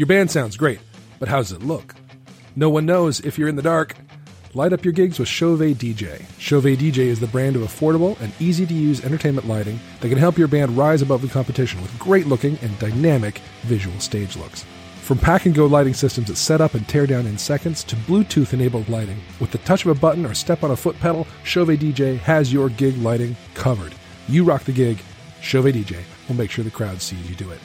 Your band sounds great, but how does it look? No one knows if you're in the dark. Light up your gigs with Chauvet DJ. Chauvet DJ is the brand of affordable and easy to use entertainment lighting that can help your band rise above the competition with great looking and dynamic visual stage looks. From pack and go lighting systems that set up and tear down in seconds to Bluetooth enabled lighting, with the touch of a button or step on a foot pedal, Chauvet DJ has your gig lighting covered. You rock the gig, Chauvet DJ will make sure the crowd sees you do it.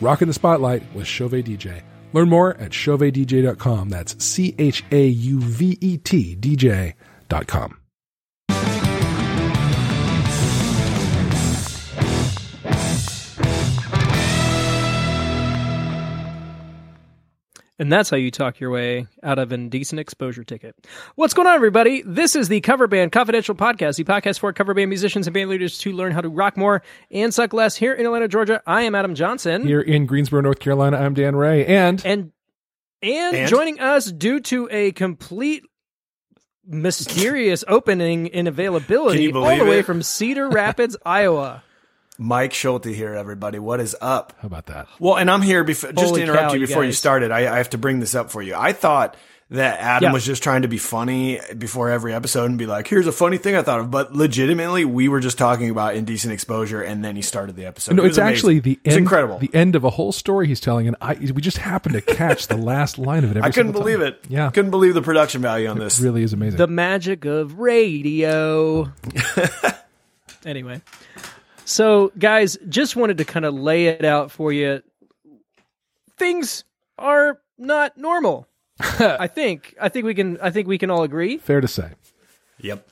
Rock in the spotlight with Chauvet DJ. Learn more at chauvetdj.com. That's C H A U V E T DJ.com. And that's how you talk your way out of an indecent exposure ticket. What's going on, everybody? This is the Cover Band Confidential Podcast, the podcast for cover band musicians and band leaders to learn how to rock more and suck less. Here in Atlanta, Georgia, I am Adam Johnson. Here in Greensboro, North Carolina, I'm Dan Ray. And And and, And? joining us due to a complete mysterious opening in availability all the way it? from Cedar Rapids, Iowa. Mike Schulte here, everybody. What is up? how about that? Well, and I'm here before, just Holy to interrupt cow, you you before you guys. started. I, I have to bring this up for you. I thought that Adam Yeah. was just trying to be funny before every episode and be like, here's a funny thing I thought of. But legitimately, we were just talking about indecent exposure and then he started the episode. No, It it's amazing. actually the It's end, incredible. The end of a whole story he's telling, and I we just happened to catch the last line of it. Every I couldn't believe time. it. Yeah, Couldn't believe the production value on this. really is amazing. The magic of radio. anyway. So, guys, just wanted to kind of lay it out for you. Things are not normal. I think. I think we can I think we can all agree. Fair to say. Yep.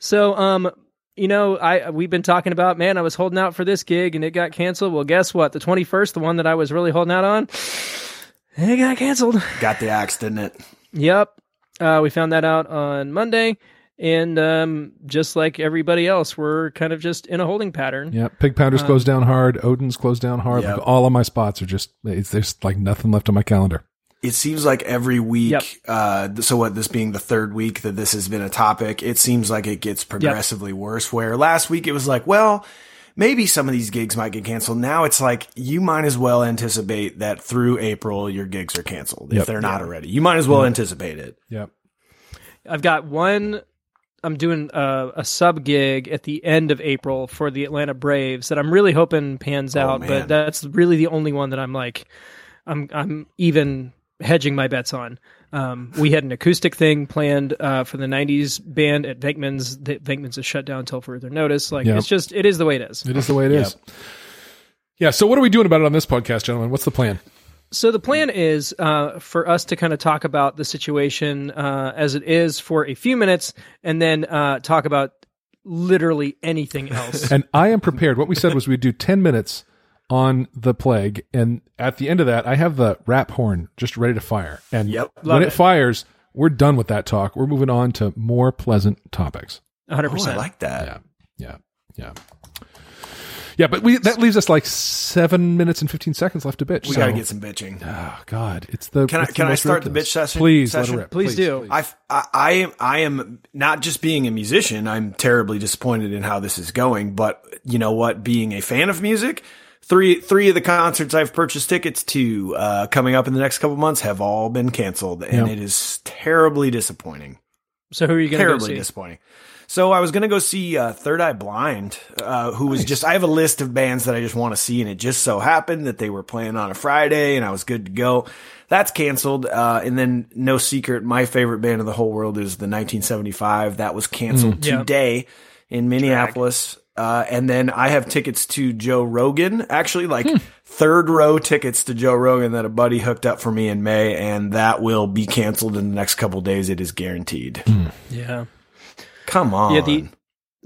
So, um, you know, I we've been talking about, man, I was holding out for this gig and it got canceled. Well, guess what? The 21st, the one that I was really holding out on, it got canceled. Got the axe, didn't it? Yep. Uh, we found that out on Monday. And um, just like everybody else, we're kind of just in a holding pattern. Yeah, Pig Pounders Um, closed down hard. Odin's closed down hard. Yep. Like all of my spots are just it's, there's like nothing left on my calendar. It seems like every week, Yep. uh, so what, this being the third week that this has been a topic, it seems like it gets progressively worse. Where last week it was like, well, maybe some of these gigs might get canceled. Now it's like, you might as well anticipate that through April, your gigs are canceled if they're not already. You might as well anticipate it. Yep. I've got one. I'm doing a, a sub gig at the end of April for the Atlanta Braves that I'm really hoping pans out, man. but that's really the only one that I'm like, I'm I'm even hedging my bets on. Um, we had an acoustic thing planned uh, for the '90s band at Venkman's. The, Venkman's is shut down until further notice. Like Yeah. it's just it is the way it is. It is the way it is. Yeah. So what are we doing about it on this podcast, gentlemen? What's the plan? So the plan is uh, for us to kind of talk about the situation uh, as it is for a few minutes, and then uh, talk about literally anything else. And I am prepared. What we said was we'd do 10 minutes on the plague. And at the end of that, I have the rap horn just ready to fire. And Yep. when it, it. fires, we're done with that talk. We're moving on to more pleasant topics. 100. Oh, I percent like that. Yeah. Yeah. Yeah. Yeah, but we that leaves us like seven minutes and fifteen seconds left to bitch. We so- got to get some bitching. Oh God, it's the. Can I- it's can I most start the bitch session- Please, session? it rip. Please do. I, I, I am, I am not just being a musician. I'm terribly disappointed in how this is going, but you know what? Being a fan of music, three, three of the concerts I've purchased tickets to, uh, coming up in the next couple months have all been canceled and Yeah. it is terribly disappointing. So who are you going to go Terribly disappointing. So I was going to go see, uh, Third Eye Blind, uh, who was just, I have a list of bands that I just want to see and it just so happened that they were playing on a Friday and I was good to go. That's canceled. Uh, and then no secret, my favorite band in the whole world is the 1975. That was canceled Yeah. today in Minneapolis. Uh, and then I have tickets to Joe Rogan, actually like third row tickets to Joe Rogan that a buddy hooked up for me in May. And that will be canceled in the next couple days. It is guaranteed. Yeah, Come on. yeah. The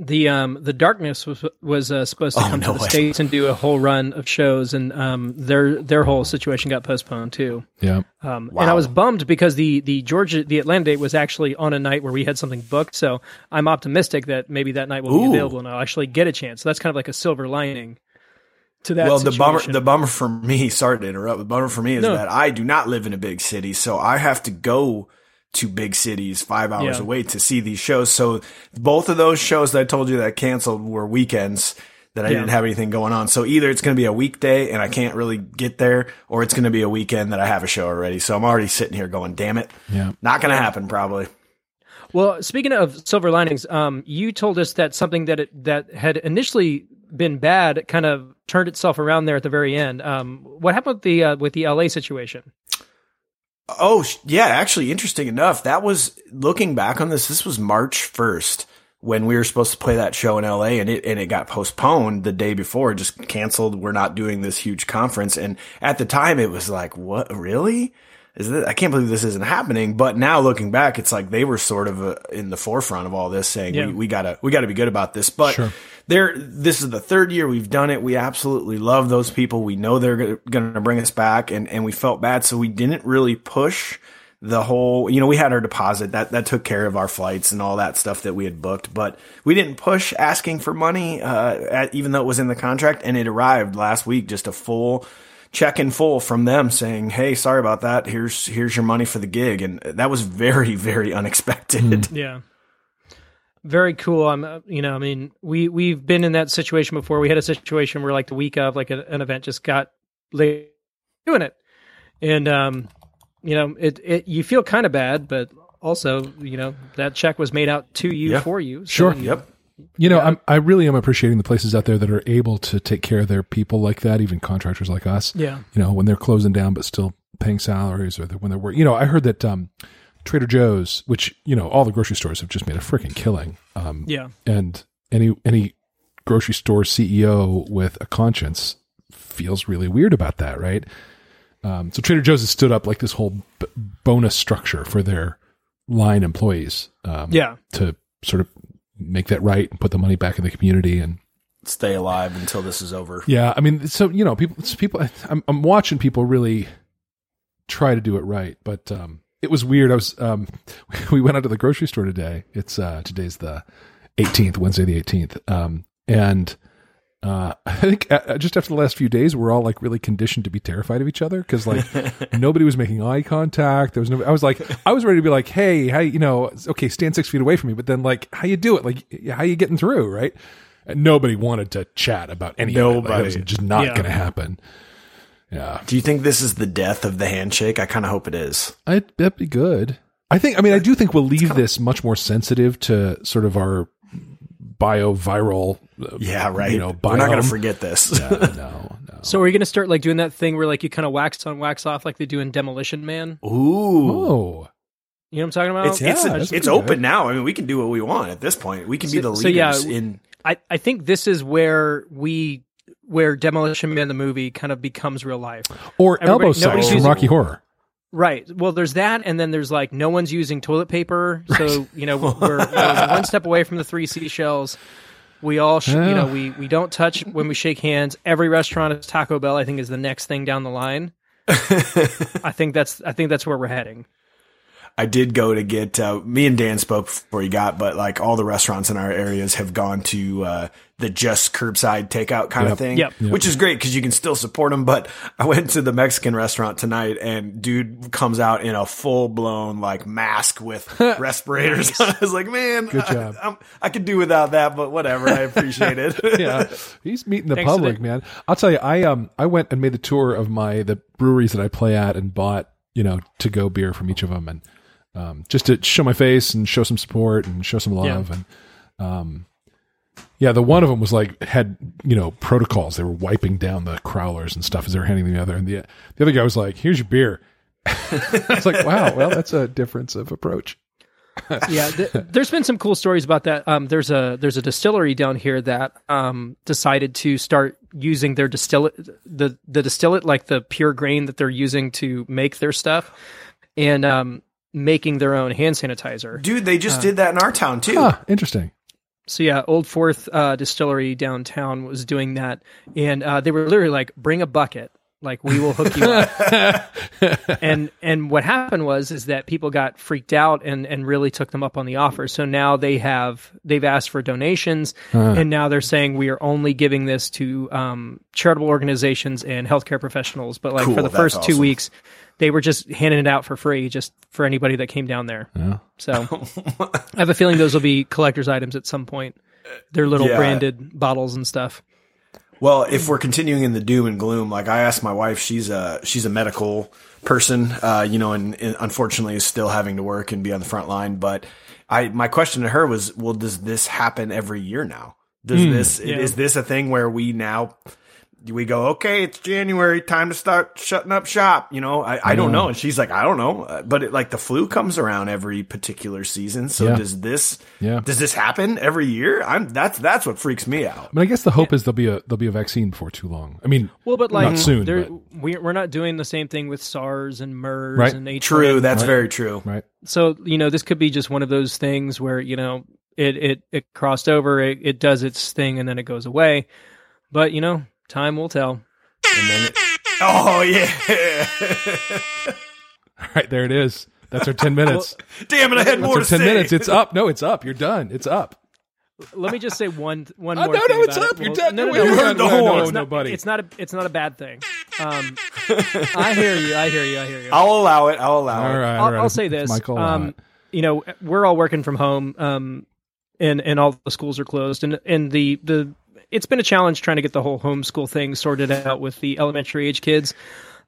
the um the darkness was was uh, supposed to Oh, come no to the way. states and do a whole run of shows, and um their their whole situation got postponed too. Yeah, Um, And I was bummed because the the Georgia the Atlanta date was actually on a night where we had something booked. So I'm optimistic that maybe that night will be available and I'll actually get a chance. So that's kind of like a silver lining to that. well, the bummer, the bummer for me, sorry to interrupt, the bummer for me is No. that I do not live in a big city, so I have to go to big cities five hours Yeah. away to see these shows. So both of those shows that I told you that canceled were weekends. that I Yeah. didn't have anything going on. So either it's going to be a weekday and I can't really get there, or it's going to be a weekend that I have a show already. So I'm already sitting here going, damn it. Yeah. Not going to happen probably. Well, speaking of silver linings, um, you told us that something that it, that had initially been bad kind of turned itself around there at the very end. Um, what happened with the uh, with the LA situation? Oh, sh- yeah. Actually, interesting enough, that was looking back on this. This was March 1st when we were supposed to play that show in LA and it, and it got postponed the day before, just canceled. We're not doing this huge conference. And at the time it was like, what really? Is this, I can't believe this isn't happening. But now looking back, it's like they were sort of uh, in the forefront of all this saying, Yeah. we, we gotta, we gotta be good about this. But there, this is the third year we've done it. We absolutely love those people. We know they're going to bring us back and, and we felt bad. So we didn't really push the whole, you know, we had our deposit that, that took care of our flights and all that stuff that we had booked, but we didn't push asking for money, uh, at, even though it was in the contract and it arrived last week, just a full check in full from them saying, Hey, sorry about that. Here's, here's your money for the gig. And that was very, very unexpected. Yeah. Very cool. I'm, uh, you know, I mean, we we've been in that situation before. We had a situation where, like, the week of, like, a, an event just got late doing it, and um, you know, it it you feel kind of bad, but also, you know, that check was made out to you Yeah. for you. So Sure. you- Yep. You know, I'm, I really am appreciating the places out there that are able to take care of their people like that, even contractors like us. Yeah. You know, when they're closing down but still paying salaries, or when they're working. You know, I heard that um, Trader Joe's, which you know, all the grocery stores have just made a freaking killing. Um, Yeah. and any any grocery store CEO with a conscience feels really weird about that, right? Um, so Trader Joe's has stood up like this whole b- bonus structure for their line employees. Um, Yeah. to sort of make that right and put the money back in the community and Stay alive until this is over. yeah i mean so you know people it's people i'm, I'm watching people really try to do it right but um it was weird i was um we went out to the grocery store today it's uh today's the 18th wednesday the 18th um and uh, I think uh, just after the last few days, we're all like really conditioned to be terrified of each other because like nobody was making eye contact. There was no. I was like, I was ready to be like, hey, how you know? Okay, stand six feet away from me. But then like, how you do it? Like, how you getting through? Right? And nobody wanted to chat about any. Of it. Like, that was just not Yeah. going to happen. Yeah, Do you think this is the death of the handshake? I kind of hope it is. I, that'd be good. I think. I mean, I do think we'll leave this much more sensitive to sort of our bio-viral. uh, Yeah, right. You know, We're not going to forget this. Yeah, no, no. So are you going to start like doing that thing where like you kind of wax on, wax off, like they do in Demolition Man? Ooh. Oh, You know what I'm talking about? It's it's Yeah, that's it's open good. now. I mean, we can do what we want at this point. We can be So- the so, yeah, leaders in. I, I think this is where we where Demolition Man the movie kind of becomes real life. or Everybody- elbow from Rocky Horror. Right. Well, there's that, and then there's like no one's using toilet paper, so you know we're, we're one step away from the three seashells. We all, sh- you know, we we don't touch when we shake hands. Every restaurant is Taco Bell. I think is the next thing down the line. I think that's I think that's where we're heading. I did go to get. Uh, me and Dan spoke before he got, but like all the restaurants in our areas have gone to uh, the just curbside takeout kind Yep. of thing, Yep. which is great because you can still support them. But I went to the Mexican restaurant tonight, and dude comes out in a full blown like mask with respirators. I was like, man, Good job. I, I'm, I could do without that, but whatever. I appreciate it. yeah, he's meeting the Thanks public, man. I'll tell you, I um, I went and made the tour of my the breweries that I play at and bought you know to go beer from each of them and um, just to show my face and show some support and show some love and um, yeah, the one of them was like had you know protocols. They were wiping down the crowlers and stuff as they were handing them the other, and the the other guy was like, "Here's your beer." I was like, "Wow, well, that's a difference of approach." yeah, th- there's been some cool stories about that. Um, there's a there's a distillery down here that um, decided to start using their distillate the the distillate like the pure grain that they're using to make their stuff, and um, making their own hand sanitizer. Dude, they just did that in our town too. Huh, interesting. So yeah, Old Fourth uh, Distillery downtown was doing that, and uh, they were literally like, "Bring a bucket." Like we will hook you up, and and what happened was is that people got freaked out and and really took them up on the offer. So now they have they've asked for donations, and now they're saying we are only giving this to um, charitable organizations and healthcare professionals. But like Cool, for the that's first two weeks, they were just handing it out for free, just for anybody that came down there. Yeah. So I have a feeling those will be collector's items at some point. They're little Yeah. branded bottles and stuff. Well, if we're continuing in the doom and gloom, like I asked my wife, she's a she's a medical person, uh, you know, and, and unfortunately is still having to work and be on the front line. But I, my question to her was, well, does this happen every year now? Does this Yeah. is this a thing where we now we go, okay, it's January, time to start shutting up shop. You know, I, I don't know. And she's like, I don't know, Uh, but it, like the flu comes around every particular season. So Yeah. does this, Yeah. does this happen every year? I'm that's that's what freaks me out. I mean, I guess the hope is there'll be a there'll be a vaccine before too long. I mean, Well, but like Not soon, there- but- we, we're not doing the same thing with SARS and MERS Right. and H1N1. True, that's very true. right? so you know this could be just one of those things where you know it it it crossed over it, it does its thing and then it goes away but you know time will tell And then it, oh yeah, All right, there it is. That's our ten minutes. damn it! I had That's more our to ten say. minutes. It's up. No, it's up. You're done. It's up. let me just say one one Oh, more no, thing no, it's up. it. You're Well, done. no, no, Wait, no, you no, heard the no, horn. no, it's no, not, buddy. it's not a it's not a bad thing um i hear you i hear you i hear you I'll allow it. I'll allow All it. right, all I'll, right. I'll say this. Michael. um, you know, we're all working from home, um, and and all the schools are closed, and and the the it's been a challenge trying to get the whole homeschool thing sorted out with the elementary age kids.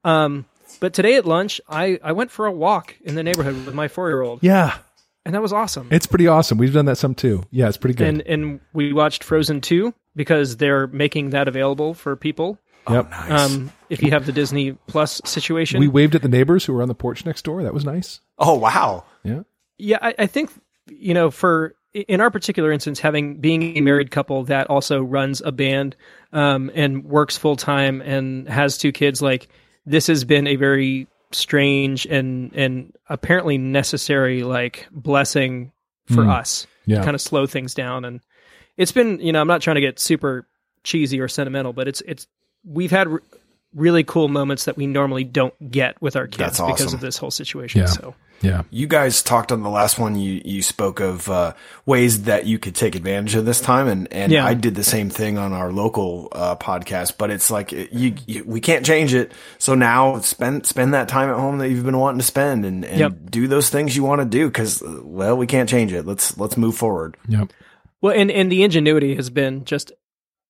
Um, but today at lunch, I I went for a walk in the neighborhood with my four year old, yeah, and that was awesome. it's pretty awesome. We've done that some too. Yeah, it's pretty good. and and we watched Frozen two because they're making that available for people. yep. Nice. Um, if you have the Disney Plus situation, We waved at the neighbors who were on the porch next door. That was nice. oh wow. Yeah. Yeah, I, I think you know, for in our particular instance, having being a married couple that also runs a band um, and works full time and has two kids, like this has been a very strange and and apparently necessary like blessing for us Yeah. to kind of slow things down. And it's been, you know, I'm not trying to get super cheesy or sentimental, but it's it's we've had. r Really cool moments that we normally don't get with our kids That's because of this whole situation. Yeah. So Yeah. You guys talked on the last one. You you spoke of uh, ways that you could take advantage of this time, and and Yeah. I did the same thing on our local uh, podcast. But it's like you, you we can't change it. So now spend spend that time at home that you've been wanting to spend, and, and Yep. do those things you want to do. Because well, we can't change it. Let's let's move forward. Yep. Well, and and the ingenuity has been just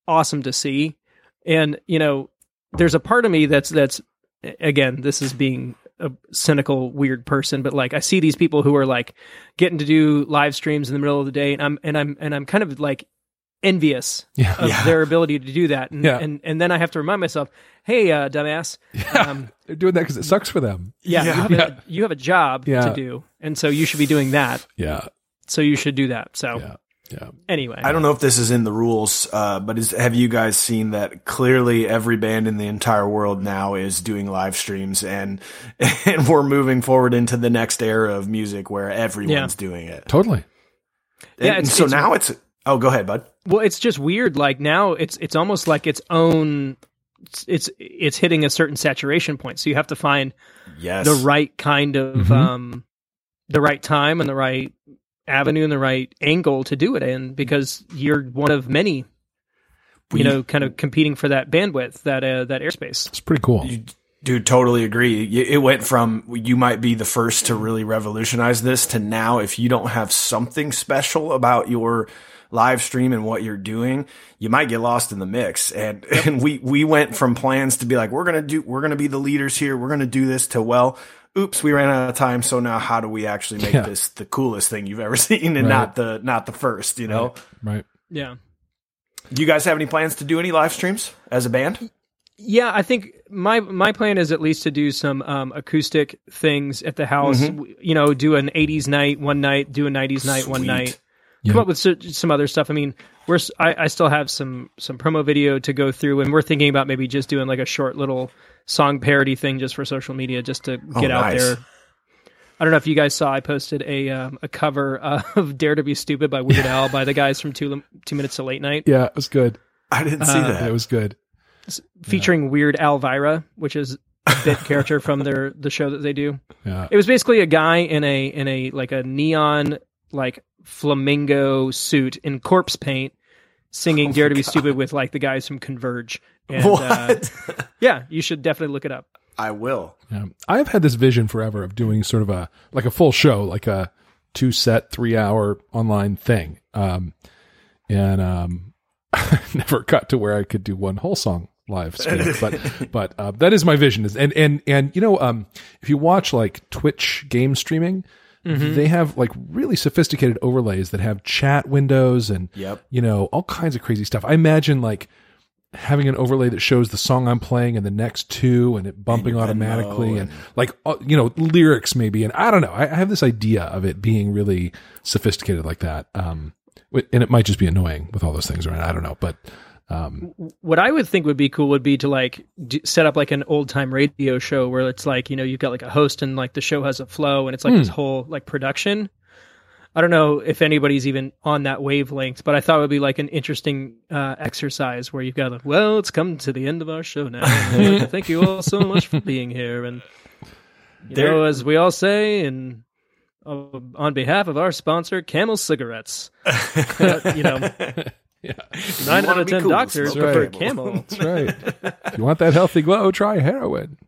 awesome to see, and you know, there's a part of me that's that's again, this is being a cynical, weird person, but like I see these people who are like getting to do live streams in the middle of the day, and I'm and I'm and I'm kind of like envious Yeah. of Yeah. their ability to do that, and Yeah. and and then I have to remind myself, hey, uh, dumbass, um, They're doing that because it sucks for them. yeah. You, have a, you have a job to do, and so you should be doing that. Yeah. So you should do that. So Yeah. Yeah. anyway, I don't know if this is in the rules, uh, but is, have you guys seen that clearly every band in the entire world now is doing live streams and and we're moving forward into the next era of music where everyone's doing it. Totally. Yeah, And it's- so it's- now it's oh go ahead, bud. Well, it's just weird. Like now, it's it's almost like its own. It's it's, it's hitting a certain saturation point. So you have to find Yes. the right kind of Mhm. um, the right time and the right avenue and the right angle to do it in because you're one of many. We- You know, kind of competing for that bandwidth, that uh, that airspace. It's pretty cool. You- Dude, totally agree. It went from you might be the first to really revolutionize this to now, if you don't have something special about your live stream and what you're doing, you might get lost in the mix. And, and we, we went from plans to be like, we're going to do, we're going to be the leaders here. We're going to do this to, well, oops, we ran out of time. So now how do we actually make Yeah. this the coolest thing you've ever seen and Right. not the, not the first, you know? Right. Yeah. Do you guys have any plans to do any live streams as a band? Yeah, I think my my plan is at least to do some um, acoustic things at the house. Mm-hmm. You know, do an '80s night one night, do a '90s night one night. Yeah. Come up with some other stuff. I mean, we're—I still have some some promo video to go through, and we're thinking about maybe just doing like a short little song parody thing just for social media, just to get out Oh, nice. there. I don't know if you guys saw. I posted a um, a cover of "Dare to Be Stupid" by Weird Al by the guys from Two Two Minutes to Late Night, Yeah, it was good. I didn't see Uh, that. It was good. featuring Weird Alvira, which is a bit character from their the show that they do. Yeah. It was basically a guy in a in a like a neon like flamingo suit in corpse paint singing Oh Dare my to Be God. Stupid with like the guys from Converge. And what? uh yeah, you should definitely look it up. I will. Yeah. I've had this vision forever of doing sort of a like a full show, like a two set, three hour online thing. Um, and um, never got to where I could do one whole song live stream, but but uh, that is my vision. Is and and and you know, um, if you watch like Twitch game streaming, they have like really sophisticated overlays that have chat windows and Yep. you know all kinds of crazy stuff. I imagine like having an overlay that shows the song I'm playing and the next two and it bumping your automatically Venmo and, like uh, you know lyrics maybe and I don't know. I, I have this idea of it being really sophisticated like that. Um, and it might just be annoying with all those things around. I don't know, but um, what I would think would be cool would be to like d- set up like an old time radio show where it's like you know you've got like a host and like the show has a flow and it's like this whole like production. I don't know if anybody's even on that wavelength, but I thought it would be like an interesting uh, exercise where you've got like, well, it's come to the end of our show now. I'd like to Thank you all so much for being here, and you There- know, as we all say, and uh, on behalf of our sponsor, Camel Cigarettes, uh, you know, yeah, nine out of ten cool, doctors smoke a prefer Camel. Camel. that's right. if you want that healthy glow, try heroin.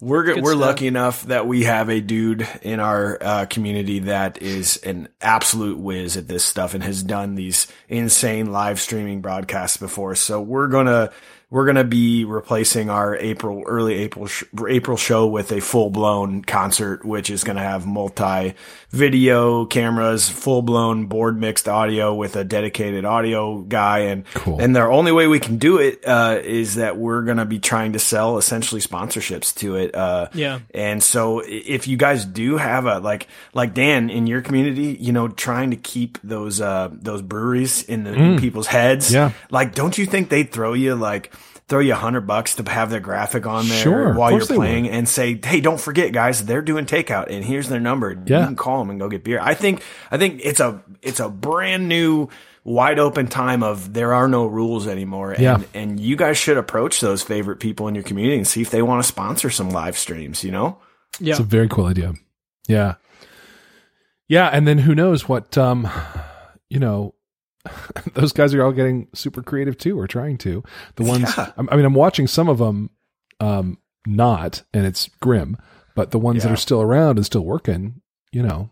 We're Good we're stuff. lucky enough that we have a dude in our uh, community that is an absolute whiz at this stuff and has done these insane live streaming broadcasts before. So we're gonna we're gonna be replacing our April early April sh- April show with a full blown concert, which is gonna have multi video cameras, full blown board mixed audio with a dedicated audio guy, and Cool. and the only way we can do it uh, is that we're gonna be trying to sell essentially sponsorships to it. Uh, Yeah. and so if you guys do have a like like Dan in your community, you know, trying to keep those uh those breweries in the in people's heads, Mm. Yeah. Like, don't you think they'd throw you like throw you a hundred bucks to have their graphic on there Sure, while you're playing and say, hey, don't forget, guys, they're doing takeout and here's their number. Yeah. You can call them and go get beer. I think I think it's a it's a brand new wide open time of there are no rules anymore and Yeah. and you guys should approach those favorite people in your community and see if they want to sponsor some live streams, you know? Yeah. It's a very cool idea. Yeah. Yeah. And then who knows what, um, you know, those guys are all getting super creative too, or trying to. The ones, Yeah. I I mean, I'm watching some of them, um, not, and it's grim, but the ones that are still around and still working, you know,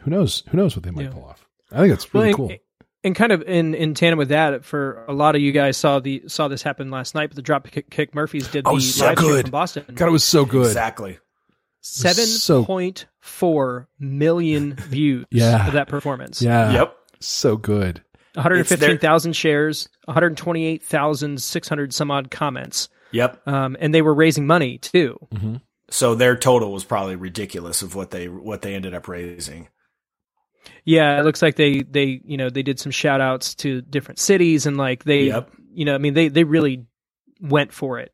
who knows? Who knows what they might Yeah. pull off? I think it's really Well, cool. and, and kind of in, in tandem with that, for a lot of you guys saw the saw this happen last night, but the Dropkick Kick Murphys did the Oh, so live stream good. from Boston. God, it was so good. Exactly. Seven so- point four million views Yeah. of that performance. Yeah. Yep. So good. One hundred fifteen thousand shares, one hundred twenty eight thousand six hundred some odd comments, Yep. um, and they were raising money too. So their total was probably ridiculous of what they what they ended up raising. Yeah, it looks like they they you know they did some shout outs to different cities and like they Yep. you know I mean they they really went for it,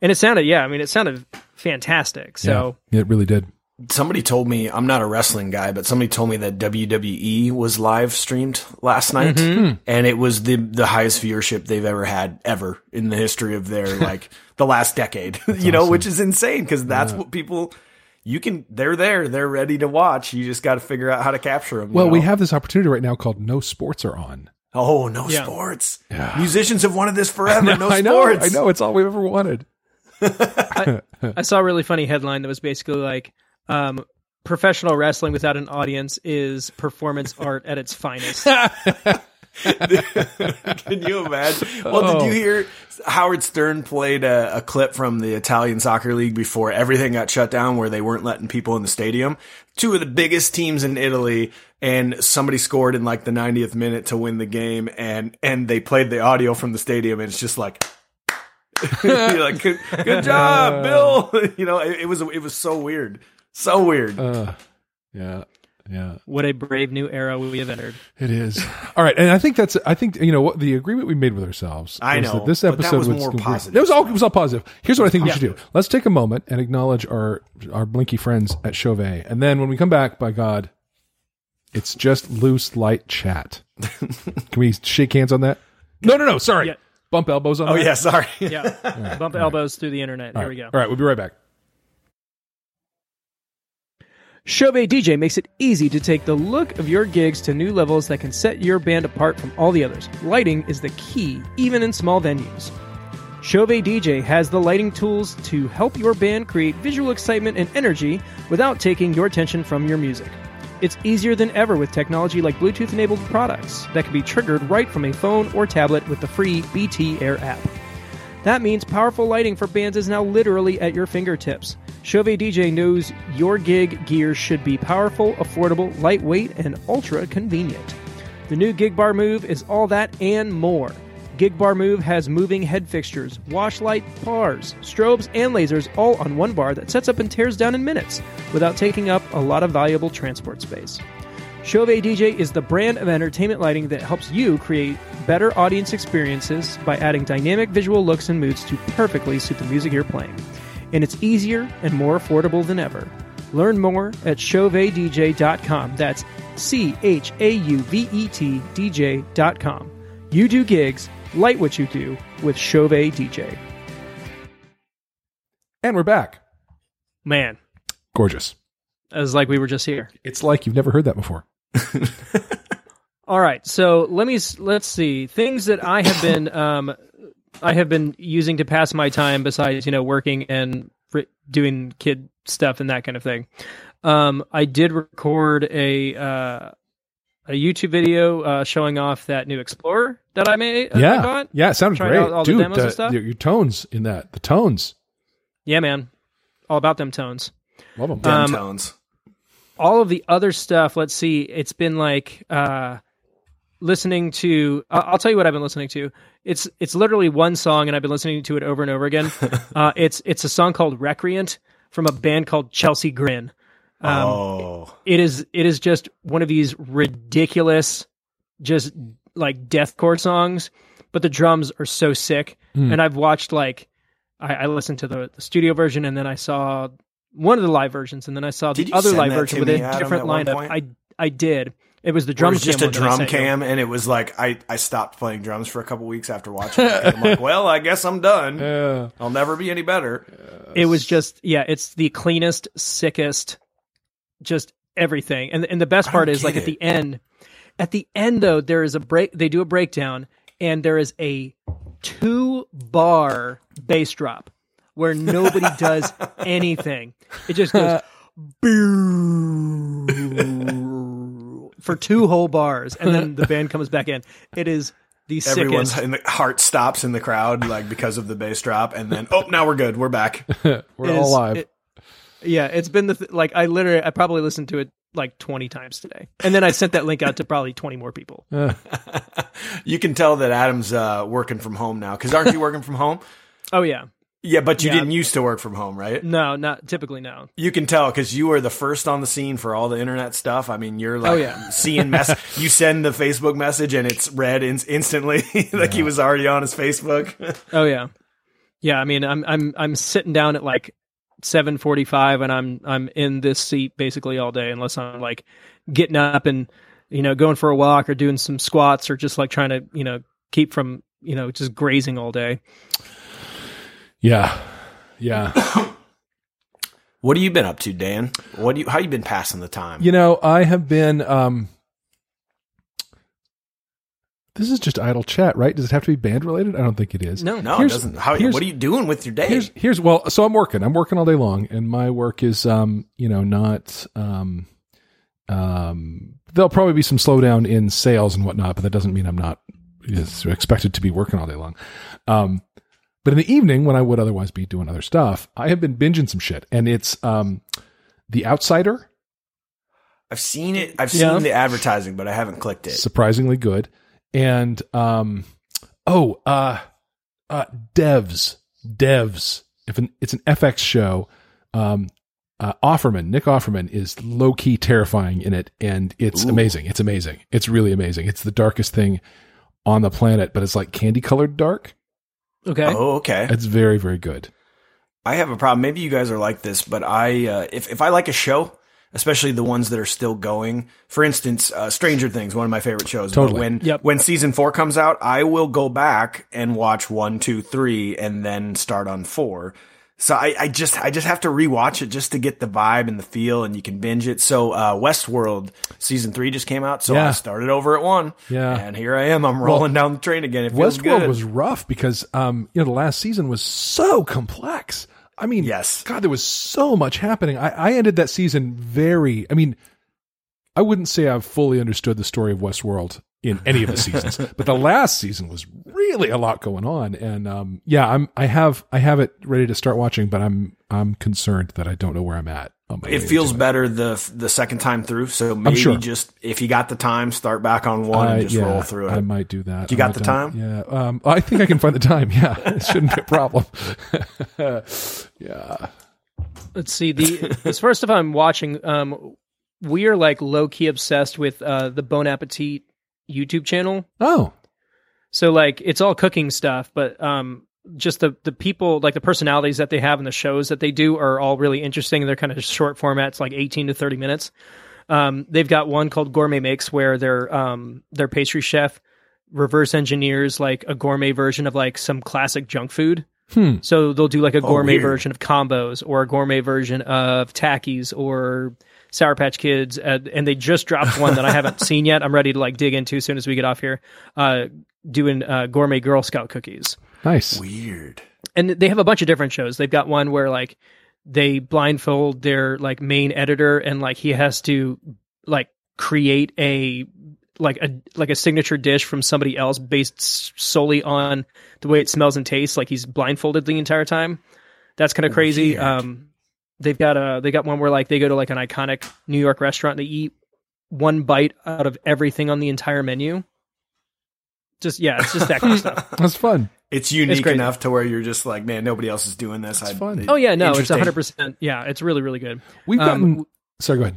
and it sounded yeah I mean it sounded fantastic. So yeah, it really did. Somebody told me I'm not a wrestling guy, but somebody told me that WWE was live streamed last night, Mm-hmm. and it was the the highest viewership they've ever had ever in the history of their like the last decade. you know, which is insane because that's what people. You can. They're there. They're ready to watch. You just got to figure out how to capture them. Well, we have this opportunity right now called No Sports Are On. Oh, no Yeah. sports. Yeah. Musicians have wanted this forever. No I know. I know. It's all we've ever wanted. I saw a really funny headline that was basically like um, professional wrestling without an audience is performance art at its finest. Can you imagine? Well, did you hear Howard Stern played a, a clip from the Italian Soccer League before everything got shut down, where they weren't letting people in the stadium? Two of the biggest teams in Italy, and somebody scored in like the 90th minute to win the game, and and they played the audio from the stadium, and it's just like. Like, good, good job, Bill. you know, it, it was it was so weird, so weird. Uh, yeah. Yeah. what a brave new era we have entered. It is. All right, and I think that's. I think you know what the agreement we made with ourselves. I know, that this but that episode was was more complete- positive That was all. It was all positive. Here's what I think we Yeah. should do. Let's take a moment and acknowledge our our blinky friends at Chauvet, and then when we come back, by God, it's just loose light chat. Can we shake hands on that? No, no, no. Sorry. Yeah. Bump elbows on oh that. yeah, sorry. Yeah, bump elbows through the internet. All Here right. we go. All right, we'll be right back. Chauvet DJ makes it easy to take the look of your gigs to new levels that can set your band apart from all the others. Lighting is the key, even in small venues. Chauvet DJ has the lighting tools to help your band create visual excitement and energy without taking your attention from your music. It's easier than ever with technology like Bluetooth enabled products that can be triggered right from a phone or tablet with the free BT Air app. That means powerful lighting for bands is now literally at your fingertips. Chauvet DJ knows your gig gear should be powerful, affordable, lightweight, and ultra convenient. The new Gig Bar Move is all that and more. Gig Bar Move has moving head fixtures, wash light bars, strobes, and lasers all on one bar that sets up and tears down in minutes without taking up a lot of valuable transport space. Chauvet DJ is the brand of entertainment lighting that helps you create better audience experiences by adding dynamic visual looks and moods to perfectly suit the music you're playing. And it's easier and more affordable than ever. Learn more at chauvetdj.com. That's C H A U V E T DJ.com. You do gigs, light what you do with Chauvet DJ. And we're back. Man, Gorgeous. it was like we were just here. It's like you've never heard that before. All right, so let me let's see things that I have been um, I have been using to pass my time besides you know working and ri- doing kid stuff and that kind of thing. Um, I did record a uh, a YouTube video uh, showing off that new Explorer that I made. uh, I yeah. bought. Yeah, it sounded Tried great. out all the Dude, demos and stuff? your, your tones in that. The tones. Yeah, man, all about them tones. Love them. Dim Um, tones. All of the other stuff let's see it's been like uh listening to i'll tell you what i've been listening to. It's it's literally one song and i've been listening to it over and over again. Uh it's it's a song called recreant from a band called chelsea grin. Um oh, it is it is just one of these ridiculous just like deathcore songs but the drums are so sick. Hmm. and i've watched like i, I listened to the, the studio version and then i saw one of the live versions and then i saw Did the other live version with me, a Adam, different at one lineup i i did it was the drum. It was just cam a one that I drum sent you. cam, and it was like I, I stopped playing drums for a couple weeks after watching it. I'm like, well, I guess I'm done. Yeah. I'll never be any better. it was just yeah it's the cleanest sickest just everything and and the best part is like get at the end at the end though there is a break they do a breakdown and there is a two bar bass drop where nobody does anything it just goes for two whole bars and then the band comes back in it is the Everyone's sickest in the heart stops in the crowd, like because of the bass drop, and then oh, now we're good, we're back. We're is- all live. it- yeah, it's been the th- like I literally I probably listened to it like 20 times today. And then I sent that link out to probably 20 more people. Uh, You can tell that Adam's uh, working from home now, because aren't you working from home? Oh yeah. Yeah, but you Yeah. didn't used to work from home, right? No, not typically no. You can tell because you were the first on the scene for all the internet stuff. I mean, you're like Oh, yeah. seeing mess. you send the Facebook message and it's read in- instantly, like he was already on his Facebook. Oh yeah. Yeah, I mean I'm I'm I'm sitting down at like 7:45 and I'm I'm in this seat basically all day unless I'm like getting up and you know going for a walk or doing some squats or just like trying to, you know, keep from, you know, just grazing all day. Yeah. Yeah. what have you been up to, Dan? What do you? How you been passing the time? You know, I have been. Um, this is just idle chat, right? Does it have to be band related? I don't think it is. No. no, it doesn't. How? here's- What are you doing with your day? Here's here's well, so I'm working. I'm working all day long, and my work is um, you know, not um, um. There'll probably be some slowdown in sales and whatnot, but that doesn't mean I'm not expected to be working all day long. Um, but in the evening, when I would otherwise be doing other stuff, I have been binging some shit, and it's um, The Outsider. I've seen it. I've Yeah. seen the advertising, but I haven't clicked it. surprisingly good. And um, oh, uh, uh, devs, devs. If an, it's an FX show, um, uh, Offerman, Nick Offerman is low key terrifying in it, and it's Ooh. amazing. It's amazing. It's really amazing. It's the darkest thing on the planet, but it's like candy colored dark. Okay. Oh, okay. It's very, very good. I have a problem. Maybe you guys are like this, but I uh, if if I like a show, especially the ones that are still going. For instance, uh, Stranger Things, one of my favorite shows. Totally. But when Yep. when season four comes out, I will go back and watch one, two, three, and then start on four. So I, I just I just have to rewatch it just to get the vibe and the feel, and you can binge it. So uh, Westworld season three just came out, so Yeah. I started over at one. Yeah. and here I am. I'm rolling down the train again. It Westworld was rough because um, you know, the last season was so complex. I mean, Yes. God, there was so much happening. I, I ended that season very. I mean, I wouldn't say I've fully understood the story of Westworld in any of the seasons, but the last season was really a lot going on. And um, yeah, I'm I have I have it ready to start watching, but I'm I'm concerned that I don't know where I'm at. on my way It feels into better the the second time through. So maybe sure. just if you got the time, start back on one I- and just yeah, roll through it. I might do that. You I got the do- time? Yeah. Um, I think I can find the time. Yeah, it shouldn't be a problem. yeah. Let's see. The as far as stuff I'm watching, um, we are like low key obsessed with uh, the Bon Appetit YouTube channel. Oh, So like it's all cooking stuff, but um, just the the people like the personalities that they have and the shows that they do are all really interesting. They're kind of short formats, like 18 to 30 minutes. Um, they've got one called Gourmet Makes, where their um their pastry chef reverse engineers like a gourmet version of like some classic junk food. Hmm. So they'll do like a gourmet weird. version of combos or a gourmet version of Takis or Sour Patch Kids, uh, and they just dropped one that I haven't seen yet. I'm ready to like dig into as soon as we get off here. Uh, doing uh, gourmet Girl Scout cookies, nice. Weird. and they have a bunch of different shows. They've got one where like they blindfold their like main editor, and like he has to like create a like a like a signature dish from somebody else based solely on the way it smells and tastes. Like he's blindfolded the entire time. That's kind of crazy. Weird. Um, they've got a they got one where like they go to like an iconic New York restaurant. and They eat one bite out of everything on the entire menu. Just yeah, it's just that kind of stuff. That's fun. It's unique great. enough to where you're just like, man, nobody else is doing this. It's I- fun. Oh yeah, no, it's hundred percent. Yeah, it's really really good. We've Um, sorry, go ahead.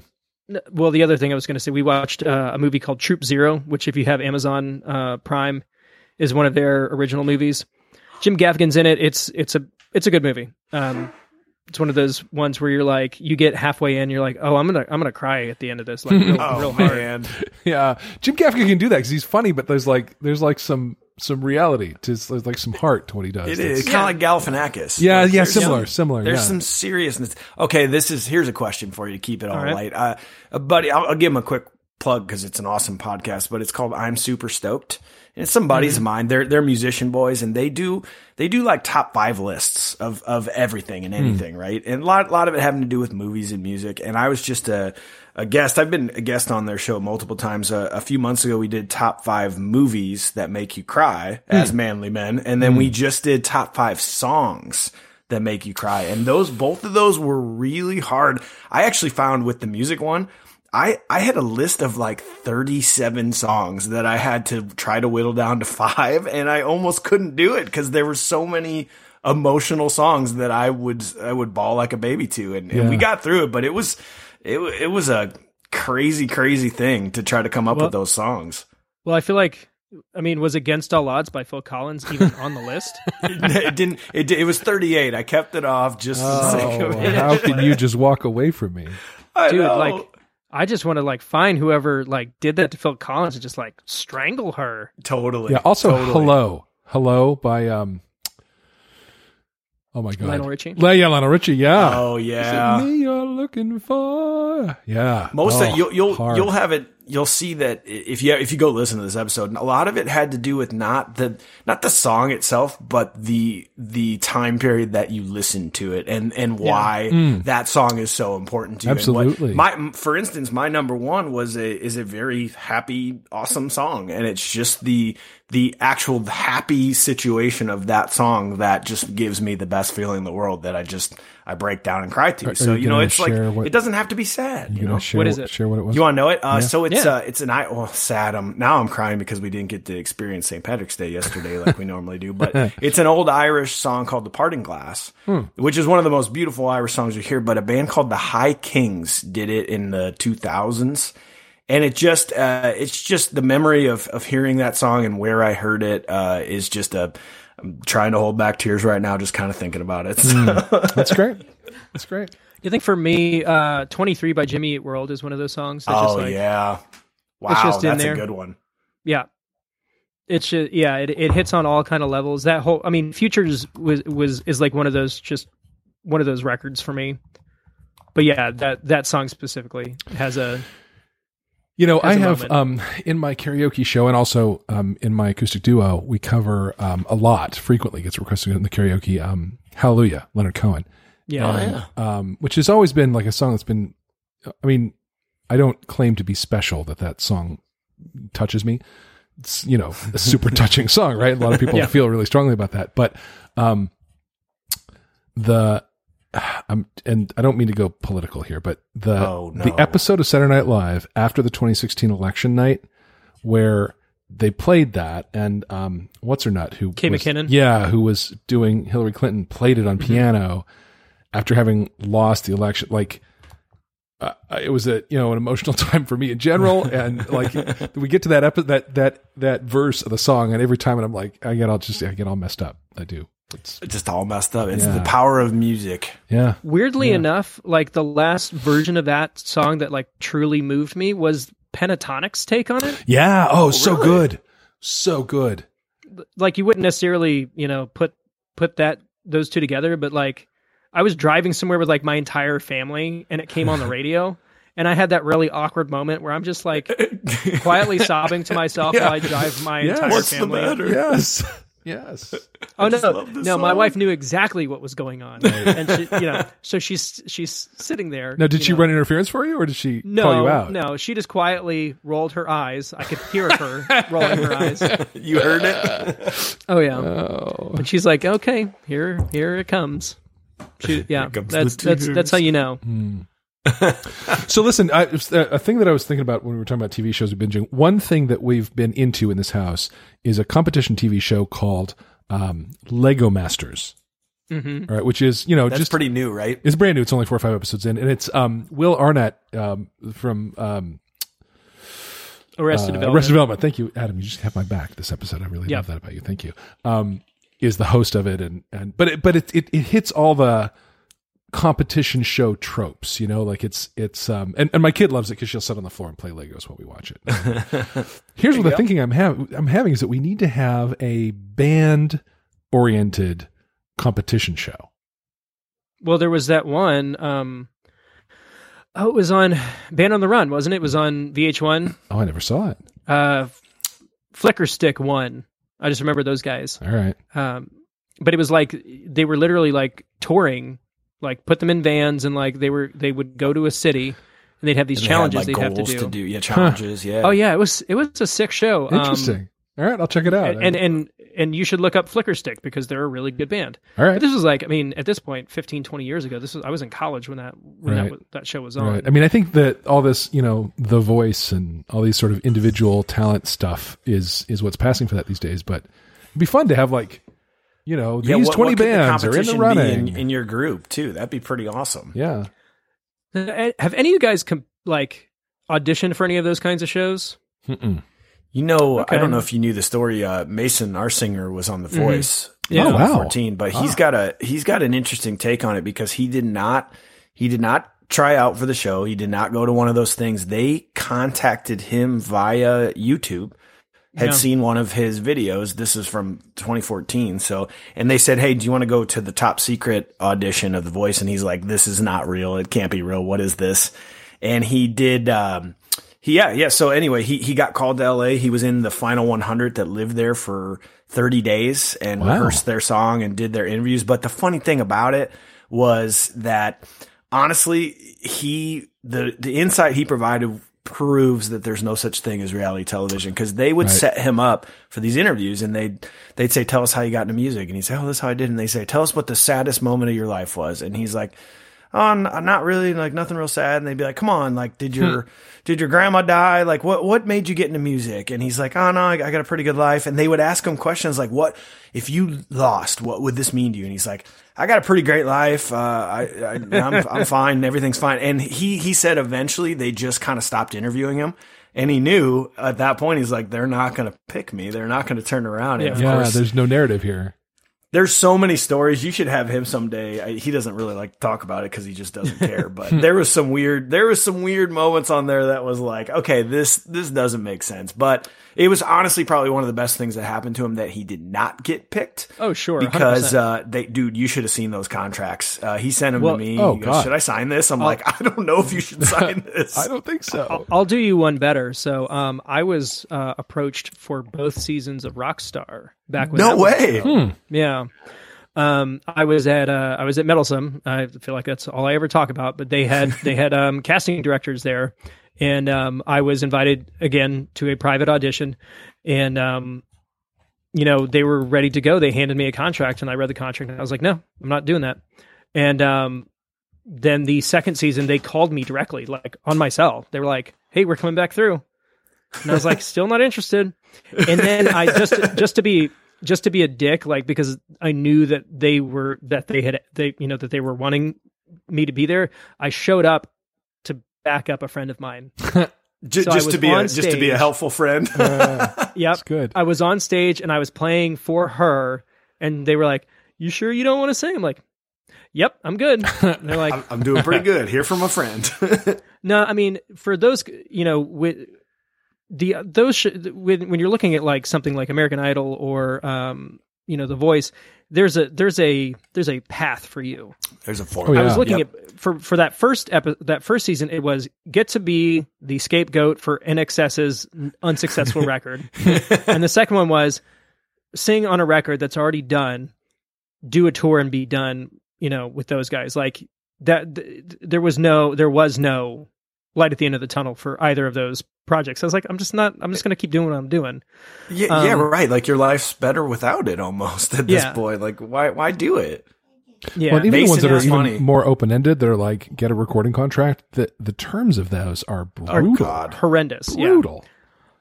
Well, the other thing I was going to say, we watched uh, a movie called Troop Zero, which, if you have Amazon uh, Prime, is one of their original movies. Jim Gaffigan's in it. It's it's a it's a good movie. Um, it's one of those ones where you're like, you get halfway in, you're like, oh, I'm gonna I'm gonna cry at the end of this, like real, Oh real hard. man, Yeah, Jim Gaffigan can do that because he's funny, but there's like there's like some some reality to there's like some heart to what he does. it is kind of like Galifianakis. Yeah, Like, yeah, there's similar, some- similar. There's yeah. some seriousness. Okay, this is here's a question for you to keep it all All right. light. Uh, buddy, I'll, I'll give him a quick plug because it's an awesome podcast. But it's called I'm Super Stoked, and it's some buddies of mm-hmm. mine. They're they're musician boys, and they do they do like top five lists of of everything and hmm. anything, right? And a lot lot of it having to do with movies and music. And I was just a a guest. I've been a guest on their show multiple times. Uh, a few months ago, we did top five movies that make you cry hmm. as manly men, and then hmm. we just did top five songs that make you cry. And those, both of those were really hard. I actually found with the music one, I, I had a list of like 37 songs that I had to try to whittle down to five and I almost couldn't do it because there were so many emotional songs that I would, I would bawl like a baby to. And, and we got through it, but it was, it, it was a crazy, crazy thing to try to come up Well- with those songs. Well, I feel like, I mean, was Against All Odds by Phil Collins even on the list? it didn't, it, it was 38. I kept it off just for the sake Oh, of it. how can you just walk away from me? I Dude, know. like, I just want to like find whoever like did that to Phil Collins and just like strangle her. Totally. Yeah. Also, Totally. hello, hello by um. Oh my god, Lionel Richie? Le- yeah, Lionel Richie. Yeah. Oh Is it yeah. me you're looking for? Yeah. Most oh, of you'll you'll hard. you'll have it. You'll see that if you if you go listen to this episode, a lot of it had to do with not the not the song itself, but the the time period that you listen to it and and why that song is so important to you. Mm. Absolutely. my for instance, my number one was a is a very happy, awesome song, and it's just the the actual happy situation of that song that just gives me the best feeling in the world that I just I break down and cry to. so you you know, it's like what- it doesn't have to be sad. You You know, gonna share What is it? Share what it was. you want to know it? Uh, So it's Yeah. uh, it's an I. Oh, sad. Um, now I'm crying because we didn't get to experience St. Patrick's Day yesterday like we normally do. But it's an old Irish song called "The Parting Glass," Hmm. which is one of the most beautiful Irish songs you hear. But a band called the High Kings did it in the 2000s, and it just uh, it's just the memory of of hearing that song and where I heard it uh, is just a. I'm trying to hold back tears right now, just kind of thinking about it. Hmm. That's great. That's great. I think for me, uh, 23 by Jimmy Eat World is one of those songs. That just oh like, yeah, wow, It's just in that's there. a good one. yeah. It's just, yeah, it, it hits on all kind of levels. That whole, I mean, Futures was, was, is like one of those, just one of those records for me. But yeah, that, that song specifically has a, You know, I have um in my karaoke show and also um in my acoustic duo, we cover um a lot frequently gets requested in the karaoke um Hallelujah, Leonard Cohen. yeah. Oh, yeah. Um which has always been like a song that's been I mean I don't claim to be special that that song touches me. It's, you know, a super touching song, right? A lot of people Yeah. feel really strongly about that. But um the I'm and I don't mean to go political here, but the Oh, no. the episode of Saturday Night Live after the 2016 election night where they played that and um what's her nut who Kay was- McKinnon? yeah who was doing Hillary Clinton played it on Mm-hmm. piano after having lost the election like uh, it was a you know an emotional time for me in general and like we get to that epi- that that that verse of the song and every time and I'm like I get all just I get all messed up I do it's It's just all messed up. It's Yeah. the power of music. yeah Weirdly enough, like the last version of that song that like truly moved me was Pentatonix's take on it. yeah oh so really? good so good Like you wouldn't necessarily, you know, put put that those two together, but like I was driving somewhere with like my entire family and it came on the radio and I had that really awkward moment where I'm just like quietly sobbing to myself while I drive my Yeah. entire What's the family. matter? yes yes Oh no, love this no! My wife knew exactly what was going on, and she, you know, so she's she's sitting there. now did she know. run interference for you or did she No, call you out no, she just quietly rolled her eyes. I could hear her rolling her eyes. You heard it? Oh yeah, oh and she's like, "Okay, here, here it comes." She, yeah, comes that's that's that's how you know. Hmm. So listen, I, it's a a thing that I was thinking about when we were talking about TV shows we've binging. One thing that we've been into in this house is a competition TV show called um, Lego Masters, hmm all right, which is you know That's just pretty new, right? it's brand new. It's only four or five episodes in, and it's um, Will Arnett um, from um, Arrested uh, Development. Arrested Development. Thank you, Adam. You just have my back this episode. I really Yeah. love that about you. Thank you. Um, is the host of it, and and but it, but it, it it hits all the competition show tropes. You know, like it's it's um and, and my kid loves it because she'll sit on the floor and play Legos while we watch it. Here's what the thinking I'm having I'm having is that we need to have a band oriented competition show. Well, there was that one. Um, oh, it was on Band on the Run, wasn't it? It was on VH1. Oh, I never saw it. Uh, Flickerstick one. I just remember those guys. All right. um, but it was like they were literally like touring like put them in vans and like they were they would go to a city and they'd have these And they had, challenges like, they'd have to goals do. Yeah, challenges. Yeah. oh yeah it was it was a sick show Um, Interesting. all right, I'll check it out. and and and you should look up Flickerstick because they're a really good band All right. but this was like i mean at this point 15 20 years ago this was i was in college when that when Right. that, that show was on Right. I mean, I think that all this, you know, the voice and all these sort of individual talent stuff is is what's passing for that these days. But it'd be fun to have like, you know, Yeah, these what- twenty what could the bands are in the running. in, in your group too. That'd be pretty awesome. yeah. Uh, have any of you guys com- like auditioned for any of those kinds of shows Mm-mm. You know, Okay. I don't know if you knew the story. Uh, Mason, our singer, was on The Voice. Yeah. in Oh, wow. 2014, but he's got a he's got an interesting take on it because he did not he did not try out for the show. He did not go to one of those things. They contacted him via YouTube. Had Yeah. seen one of his videos. This is from 2014. So, and they said, "Hey, do you want to go to the top secret audition of The Voice?" And he's like, "This is not real. It can't be real. What is this?" And he did. Um, he, yeah, yeah. So anyway, he, he got called to LA. He was in the final 100 that lived there for 30 days and Wow. rehearsed their song and did their interviews. But the funny thing about it was that honestly, he, the, the insight he provided proves that there's no such thing as reality television because they would Right. set him up for these interviews and they'd, they'd say, tell us how you got into music. And he'd say, Oh, this is how I did. And they say, tell us what the saddest moment of your life was. And he's like, oh, n- not really, like nothing real sad. And they'd be like, come on, like, did your, hmm. did your grandma die? Like, what, what made you get into music? And he's like, oh no, I got a pretty good life. And they would ask him questions like, what, if you lost, what would this mean to you? And he's like, I got a pretty great life. Uh, I, I I'm, I'm fine. Everything's fine. And he, he said eventually they just kind of stopped interviewing him. And he knew at that point, he's like, they're not going to pick me. They're not going to turn around. And Yeah. course, There's no narrative here. there's so many stories. You should have him someday. I, he doesn't really like to talk about it because he just doesn't care. But there was some weird, there was some weird moments on there that was like, okay, this this doesn't make sense. But it was honestly probably one of the best things that happened to him that he did not get picked. Oh, sure, because 100%. uh, they, dude, you should have seen those contracts. Uh, he sent them Well- to me. oh, goes, God. should I sign this? I'm like, I don't know if you should sign this. I don't think so. I'll, I'll do you one better. So, um, I was uh, approached for both seasons of Rockstar back when. no way. out. Yeah. Um, I was at uh, I was at Meddlesome. I feel like that's all I ever talk about. But they had they had um, casting directors there, and um, I was invited again to a private audition, and um, you know they were ready to go. They handed me a contract, and I read the contract, and I was like, no, I'm not doing that. And um, then the second season, they called me directly, like on my cell. They were like, "Hey, we're coming back through," and I was like, "Still not interested." And then I just just to be just to be a dick, like because I knew that they were that they had they you know that they were wanting me to be there. I showed up back up a friend of mine. Just, So just to be a, on just to be a helpful friend. Yep, It's good. I was on stage and I was playing for her, and they were like, "You sure you don't want to sing?" I'm like, "Yep, I'm good." And they're like, I'm, I'm doing pretty good. Hear from a friend. No, I mean for those, you know, with the those sh- when when you're looking at like something like American Idol or um, you know, The Voice, there's a there's a there's a path for you. There's a Oh, yeah. I was looking Yep. at for for that first epi- that first season, it was get to be the scapegoat for INXS's unsuccessful record, and the second one was sing on a record that's already done, do a tour and be done. You know, with those guys, like that, th- there was no there was no light at the end of the tunnel for either of those projects. I was like, I'm just not. I'm just going to keep doing what I'm doing. Yeah, yeah, Um, right. Like your life's better without it almost at this Yeah. point. Like why why do it? Yeah, well, even the ones that are even funny. more open ended, they're like get a recording contract. The the terms of those are brutal. God. horrendous. Yeah. Brutal.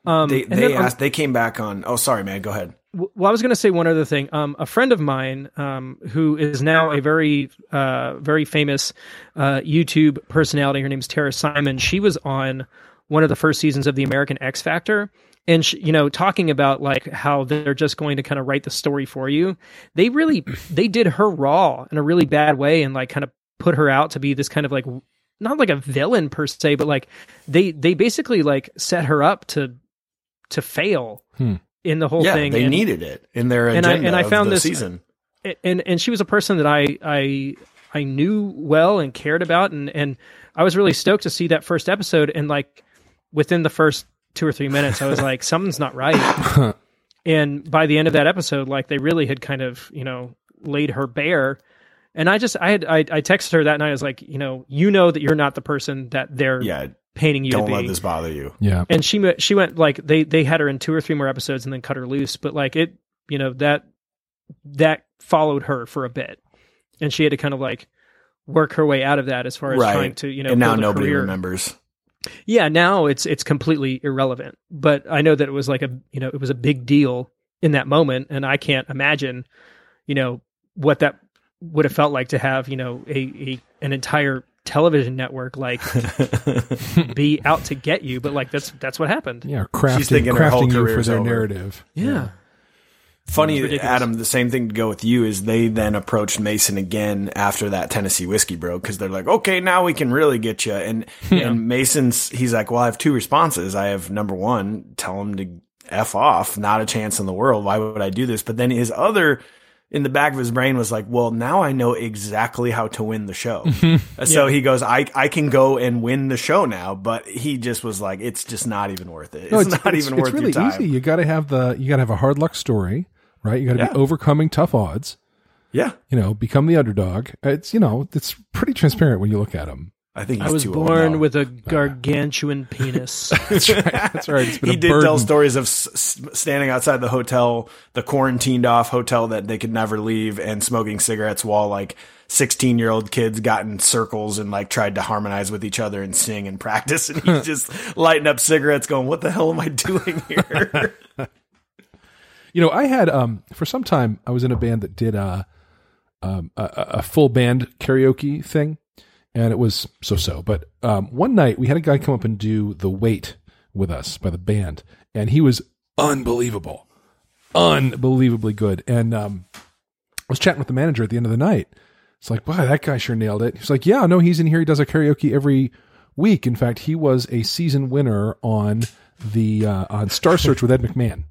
Um, They they then on- asked they came back on Oh, sorry man, go ahead. Well, I was going to say one other thing. Um, a friend of mine, um, who is now a very, uh, very famous uh, YouTube personality, her name's Tara Simon. She was on one of the first seasons of the American X Factor, and she, you know, talking about like how they're just going to kind of write the story for you. They really, they did her raw in a really bad way, and like kind of put her out to be this kind of like not like a villain per se, but like they they basically like set her up to to fail Hmm. In the whole yeah, thing. they and, needed it in their and I- agenda and I of found the this- season. and and she was a person that I I I knew well and cared about, and and I was really stoked to see that first episode. And like within the first two or three minutes, I was like, something's not right. and by the end of that episode, like they really had kind of you know laid her bare. And I just I had I, I texted her that night. I was like, you know, you know that you're not the person that they're Yeah, painting you don't to be let this bother you. Yeah. and she went- she went like they they had her in two or three more episodes and then cut her loose but like it you know that that followed her for a bit and she had to kind of like work her way out of that as far as Right. trying to you know and now nobody career. remembers. yeah now it's it's completely irrelevant but i know that it was like a you know it was a big deal in that moment and i can't imagine you know what that would have felt like to have you know a, a an entire television network like be out to get you but like that's that's what happened Yeah. Crafting, She's thinking her whole crafting you for their over. narrative. yeah. Funny, ridiculous. Adam. The same thing to go with you is they then approached Mason again after that Tennessee whiskey broke because they're like, okay, now we can really get you. And and Mason's he's like, well, I have two responses. I have number one, tell him to f off, not a chance in the world. Why would I do this? But then his other in the back of his brain was like, well, now I know exactly how to win the show. So he goes, I I can go and win the show now. But he just was like, it's just not even worth it. It's, No, not even worth really your time. easy. You got to have the you got to have a hard luck story, right? You got to Yeah. be overcoming tough odds. Yeah, You know, become the underdog. It's you know, it's pretty transparent when you look at them. I think I was too born now. with a gargantuan penis. That's right. That's right. He did burden. tell stories of s- s- standing outside the hotel, the quarantined off hotel that they could never leave, and smoking cigarettes while like sixteen year old kids got in circles and like tried to harmonize with each other and sing and practice, and he's just lighting up cigarettes, going, "What the hell am I doing here?" You know, I had um for some time I was in a band that did uh um a, a a full band karaoke thing, and it was so so. But um one night we had a guy come up and do the wait with us by the band, and he was unbelievable, unbelievably good. And um I was chatting with the manager at the end of the night. It's like, wow, that guy sure nailed it. He's like, yeah, no, he's in here. He does a karaoke every week. In fact, he was a season winner on the uh, on Star Search with Ed McMahon.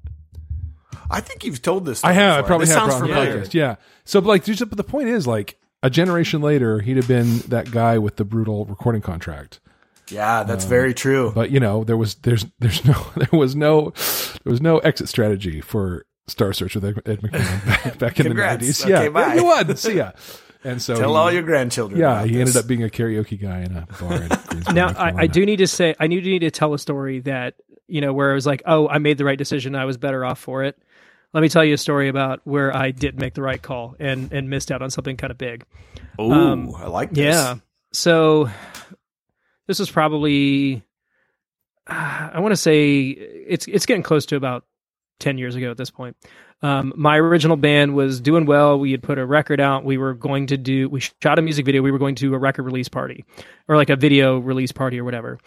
I think you've told this. I have. I probably This have sounds familiar. podcast. Yeah. So, but like, just, but the point is, like, a generation later, he'd have been that guy with the brutal recording contract. Yeah, that's very um, true. But you know, there was there's there's no there was no there was no exit strategy for Star Search with Ed, Ed McMahon back, back in the nineties. Okay, yeah, bye. yeah, you won. See ya. and so Tell he- all your grandchildren. yeah, about he this. ended up being a karaoke guy in a bar. In Greensboro, now I, I do need to say I do need to tell a story that you know where I was like, oh, I made the right decision. I was better off for it. Let me tell you a story about where I did make the right call and and missed out on something kind of big. Ooh, um, I like this. Yeah. So this was probably uh, I want to say it's it's getting close to about 10 years ago at this point. Um, my original band was doing well. We had put a record out. We were going to do we shot a music video. We were going to a record release party or like a video release party or whatever.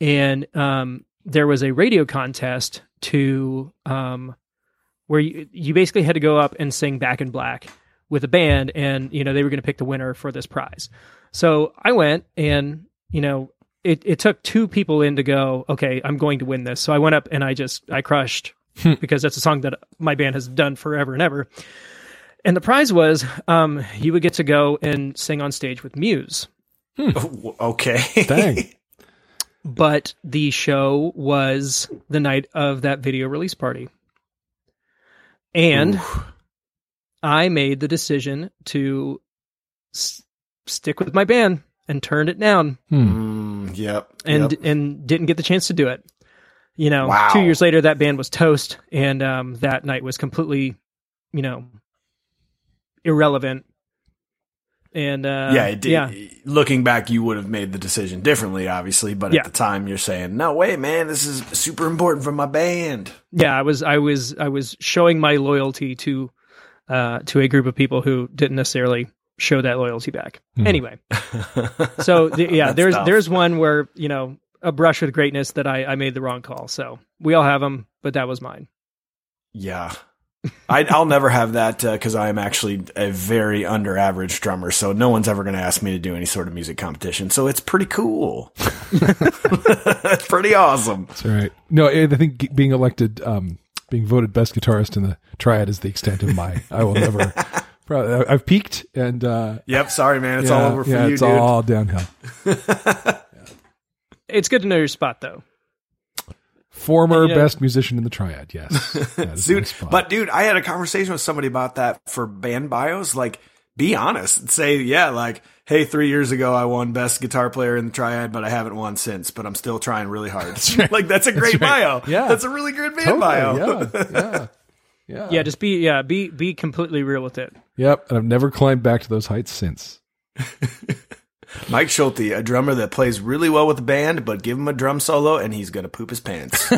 And um, there was a radio contest to um, where you, you basically had to go up and sing back in black with a band and you know they were going to pick the winner for this prize. So i went and you know it, it took two people in to go okay i'm going to win this. So i went up and i just i crushed because that's a song that my band has done forever and ever. And the prize was um, you would get to go and sing on stage with muse. Oh, Okay. Dang. but the show was the night of that video release party and I made the decision to s- stick with my band and turned it down Hmm. Mm, yep. and yep. and didn't get the chance to do it. You know, Wow. two years later, that band was toast, and um, that night was completely, you know, irrelevant. And uh, yeah, it did. yeah, Looking back, you would have made the decision differently, obviously. But Yeah. at the time, you're saying, "No way, man! This is super important for my band." yeah. I was, I was, I was showing my loyalty to, uh, to a group of people who didn't necessarily show that loyalty back. Hmm. Anyway, so the, yeah, there's tough. there's one where you know a brush with greatness that I I made the wrong call. So we all have them, but that was mine. Yeah. I, I'll never have that because I am actually a very under average drummer. So no one's ever going to ask me to do any sort of music competition. So it's pretty cool. it's pretty awesome. That's all right. No, I I think being elected, um, being voted best guitarist in the triad is the extent of my. I will never. Probably, I- I've peaked, and uh, Yep. Sorry, man. It's yeah, all over for yeah, you, it's dude. all downhill. It's good to know your spot though. Former And, you know- best musician in the triad. Yes, That is my Dude, spot. but dude, I had a conversation with somebody about that for band bios. Like, be honest and say, yeah, like, hey, three years ago I won best guitar player in the triad, but I haven't won since. But I'm still trying really hard. like, that's a great bio. Yeah. that's a really good band Totally, bio. yeah, yeah, yeah, Yeah, just be yeah be be completely real with it. Yep, and I've never climbed back to those heights since. Mike Schulte, a drummer that plays really well with the band, but give him a drum solo and he's gonna poop his pants.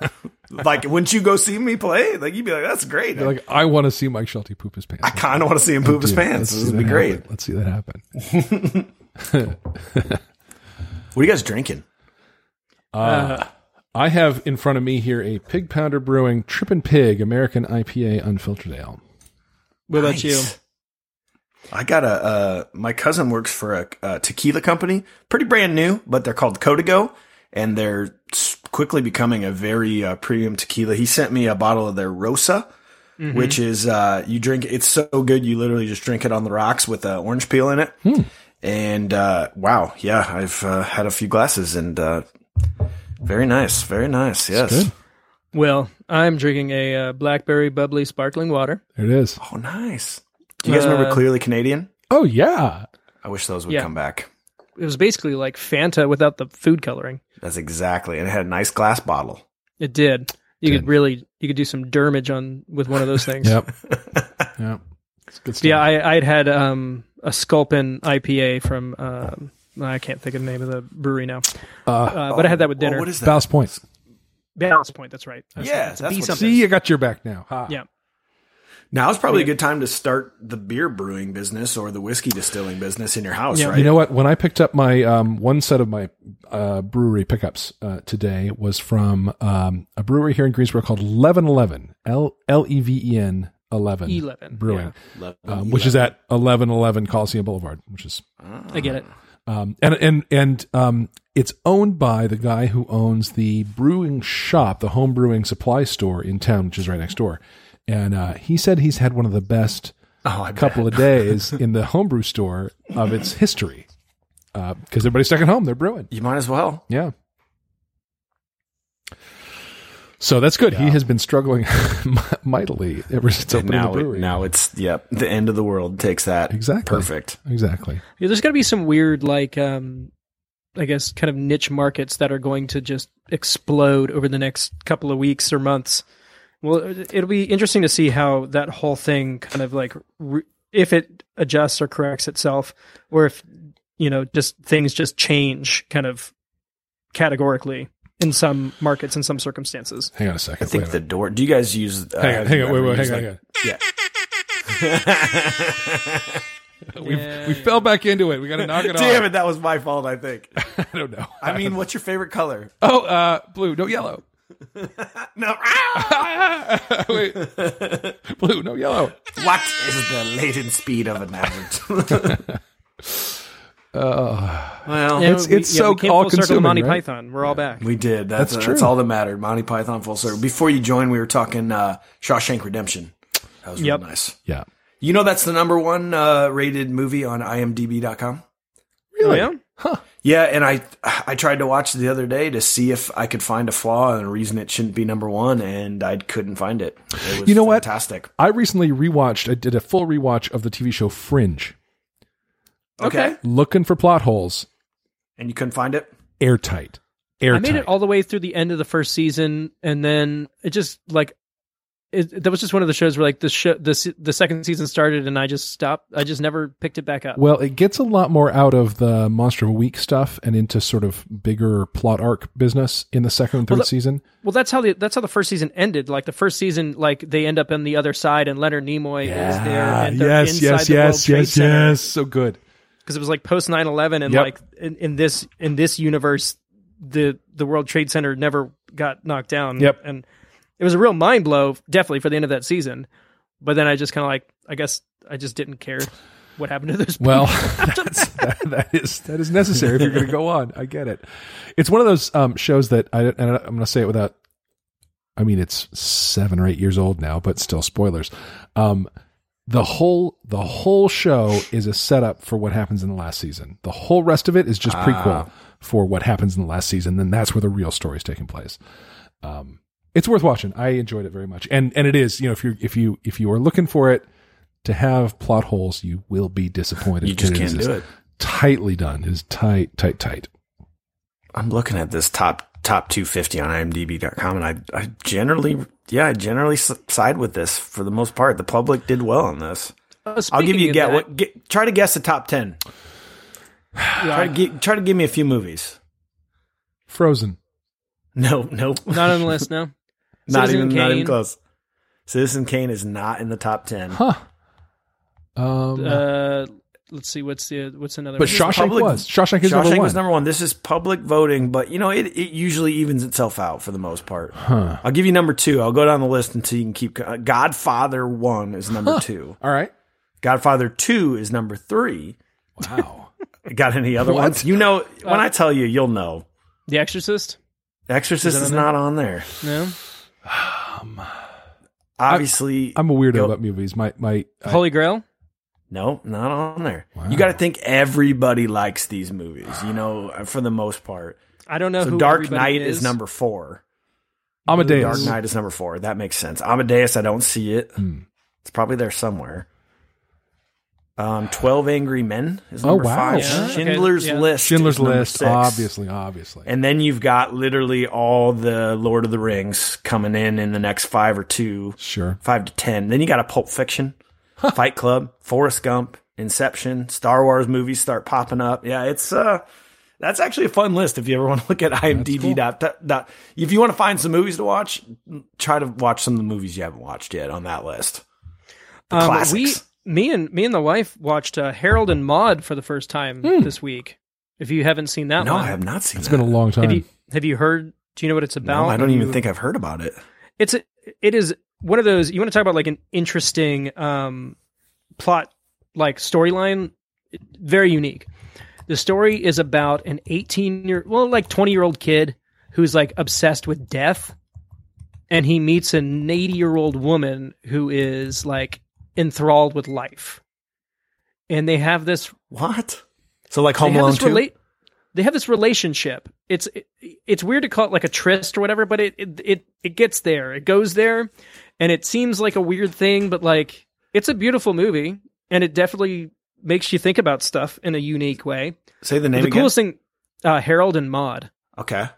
like, wouldn't you go see me play? Like, you'd be like, that's great. You're like, I want to see Mike Schulte poop his pants. I kind of want to see him poop his Dude, pants. This would be great. happen. Let's see that happen. What are you guys drinking? Uh, I have in front of me here a Pig Pounder Brewing Trippin' Pig American IPA unfiltered ale. what about you? Nice. I got a. Uh, my cousin works for a, a tequila company, pretty brand new, but they're called Codigo, and they're quickly becoming a very uh, premium tequila. He sent me a bottle of their Rosa, which is uh, you drink. It's so good, you literally just drink it on the rocks with uh, orange peel in it. And uh, wow, yeah, I've uh, had a few glasses, and uh, very nice, very nice. Yes. good. Well, I'm drinking a uh, blackberry bubbly sparkling water. There it is. Oh, nice. Do you guys remember Uh, Clearly Canadian? Oh yeah, I wish those would Yeah. come back. It was basically like Fanta without the food coloring. That's exactly, and it had a nice glass bottle. It did. You Did. could really you could do some dermage on with one of those things. yep, yep. It's good stuff. Yeah, I I'd had um a Sculpin IPA from um I can't think of the name of the brewery now. uh, Uh, but I had that with Well, dinner. what is that? Ballast Point. Balance Point. That's right. That's Yeah, it's a that's what. See, I got your back now. Ha. Yeah. Now is probably a good time to start the beer brewing business or the whiskey distilling business in your house, Yeah. right? You know what? When I picked up my um, one set of my uh, brewery pickups uh, today was from um, a brewery here in Greensboro called Eleven Eleven. L L E V E N Eleven 11, Brewing, Love- um, which is at eleven eleven Coliseum Boulevard, which is I get it. um, and and and um, it's owned by the guy who owns the brewing shop, the home brewing supply store in town, which is right next door. And uh, he said he's had one of the best Oh, couple of days in the homebrew store of its history because everybody's stuck at home; they're brewing. You might as well. Yeah. So that's good. He has been struggling mightily ever since And opening the now, brewery. it, now it's yep. The end of the world takes that Exactly. perfect. exactly. Yeah, there's got to be some weird, like, um, I guess, kind of niche markets that are going to just explode over the next couple of weeks or months. Well, it- it'll be interesting to see how that whole thing kind of like, re- if it adjusts or corrects itself, or if, you know, just things just change kind of categorically in some markets in some circumstances. Hang on a second. I think the door. Do you guys use? Uh, minute. hang on, hang on, wait, wait, hang on, like- hang on. Yeah. We we fell back into it. We got to knock it off. Damn it, that was my fault. I think. I don't know. I mean, what's your favorite color? oh, uh, blue, no yellow. No. Wait, blue, no yellow. what is the latent speed of an average? well, Yeah, It's- we- it's yeah, so we came full circle to all-consuming, Monty right? Python. We're all back. we did. That's, That's that's, true. all that mattered. Monty Python full circle. Before you joined, we were talking uh, Shawshank Redemption. That was really Yep. nice. Yeah. You know that's the number one uh, rated movie on IMDb.com. Oh, yeah? Yeah, and I I tried to watch the other day to see if I could find a flaw and a reason it shouldn't be number one, and I couldn't find it. It was You know what? fantastic. I recently rewatched, I did a full rewatch of the TV show Fringe, Okay. Okay. looking for plot holes, and you couldn't find it. airtight. I made it all the way through the end of the first season, and then it just like it, that was just one of the shows where like the show the the second season started, and I just stopped. I just never picked it back up. Well, it gets a lot more out of the Monster of a Week stuff and into sort of bigger plot arc business in the second and third Well, season. Well, that's how the that's how the first season ended. Like the first season, like they end up on the other side, and Leonard Nimoy is there, and they're yes, inside yes, the World yes, Trade yes, Center. yes. So good. because it was like post 9-11 and Yep. like in, in this in this universe the the world trade center never got knocked down Yep. and it was a real mind blow definitely for the end of that season but then i just kind of like i guess i just didn't care what happened to those. Well, that's, that, that is that is necessary if you're going to go on. I get it. It's one of those um, shows that I and I'm going to say it without. I mean, it's seven or eight years old now, but still spoilers. Um, the whole the whole show is a setup for what happens in the last season. The whole rest of it is just prequel for what happens in the last season. Then that's where the real story is taking place. Um, it's worth watching. I enjoyed it very much, and and it is. You know, if you if you if you are looking for it to have plot holes, you will be disappointed. You just can't do it. Tightly done. It is tight, tight, tight. I'm looking at this top top 250 on IMDb.com, and I I generally yeah I generally side with this for the most part. The public did well on this. Uh, I'll give you a guess. that, What get, try to guess the top ten. Try to gi- try to give me a few movies. Frozen. No, no, not on the list no not Citizen even not even close. Citizen Kane is not in the top ten. Huh. Um, uh let's see what's the what's another but one? Shawshank public- was. Shawshank is Shawshank number one. was number one. This is public voting, but you know it, it usually evens itself out for the most part. Huh. I'll give you number two. I'll go down the list until you can keep. uh, Godfather one is number two. All right. Godfather two is number three. Wow. Got any other What? ones? You know, when I tell you, you'll know. the exorcist The Exorcist Is is, not on there. no Obviously, I'm a weirdo Go- about movies. My my. I- holy grail no, not on there. Wow. You got to think everybody likes these movies. You know, for the most part. i don't know So who Dark everybody Knight is. number four. Amadeus. Dark Knight is number four. That makes sense. Amadeus, I don't see it. Hmm. It's probably there somewhere. Um, Twelve Angry Men is Oh, wow. five. Yeah, okay, Schindler's yeah. List. Schindler's is List. six. Obviously, obviously. And then you've got literally all the Lord of the Rings coming in in the next five or two, sure. five to ten. Then you got a Pulp Fiction, Fight Club, Forrest Gump, Inception, Star Wars movies start popping up. Yeah, it's uh, that's actually a fun list if you ever want to look at IMDb. Dot, dot, dot. If you want to find some movies to watch, try to watch some of the movies you haven't watched yet on that list. The Um, classics. we, me and me and the wife watched uh, Harold and Maude for the first time this week. If you haven't seen that no, one, I have not seen It's that. been a long time. have you have you heard? Do you know what it's about? No, about? I don't even you- think I've heard about it. it's a, it is one of those. You want to talk about like an interesting um, plot, like storyline, very unique. The story is about an 18 year, well, like 20 year old kid who's like obsessed with death, and he meets an 80 year old woman who is like enthralled with life, and they have this What? So like Home Alone relate- they have this relationship. It's it, it's weird to call it like a tryst or whatever, but it, it it it gets there. It goes there, and it seems like a weird thing, but like it's a beautiful movie, and it definitely makes you think about stuff in a unique way. Say the name the again. coolest thing, uh, Harold and Maude. okay.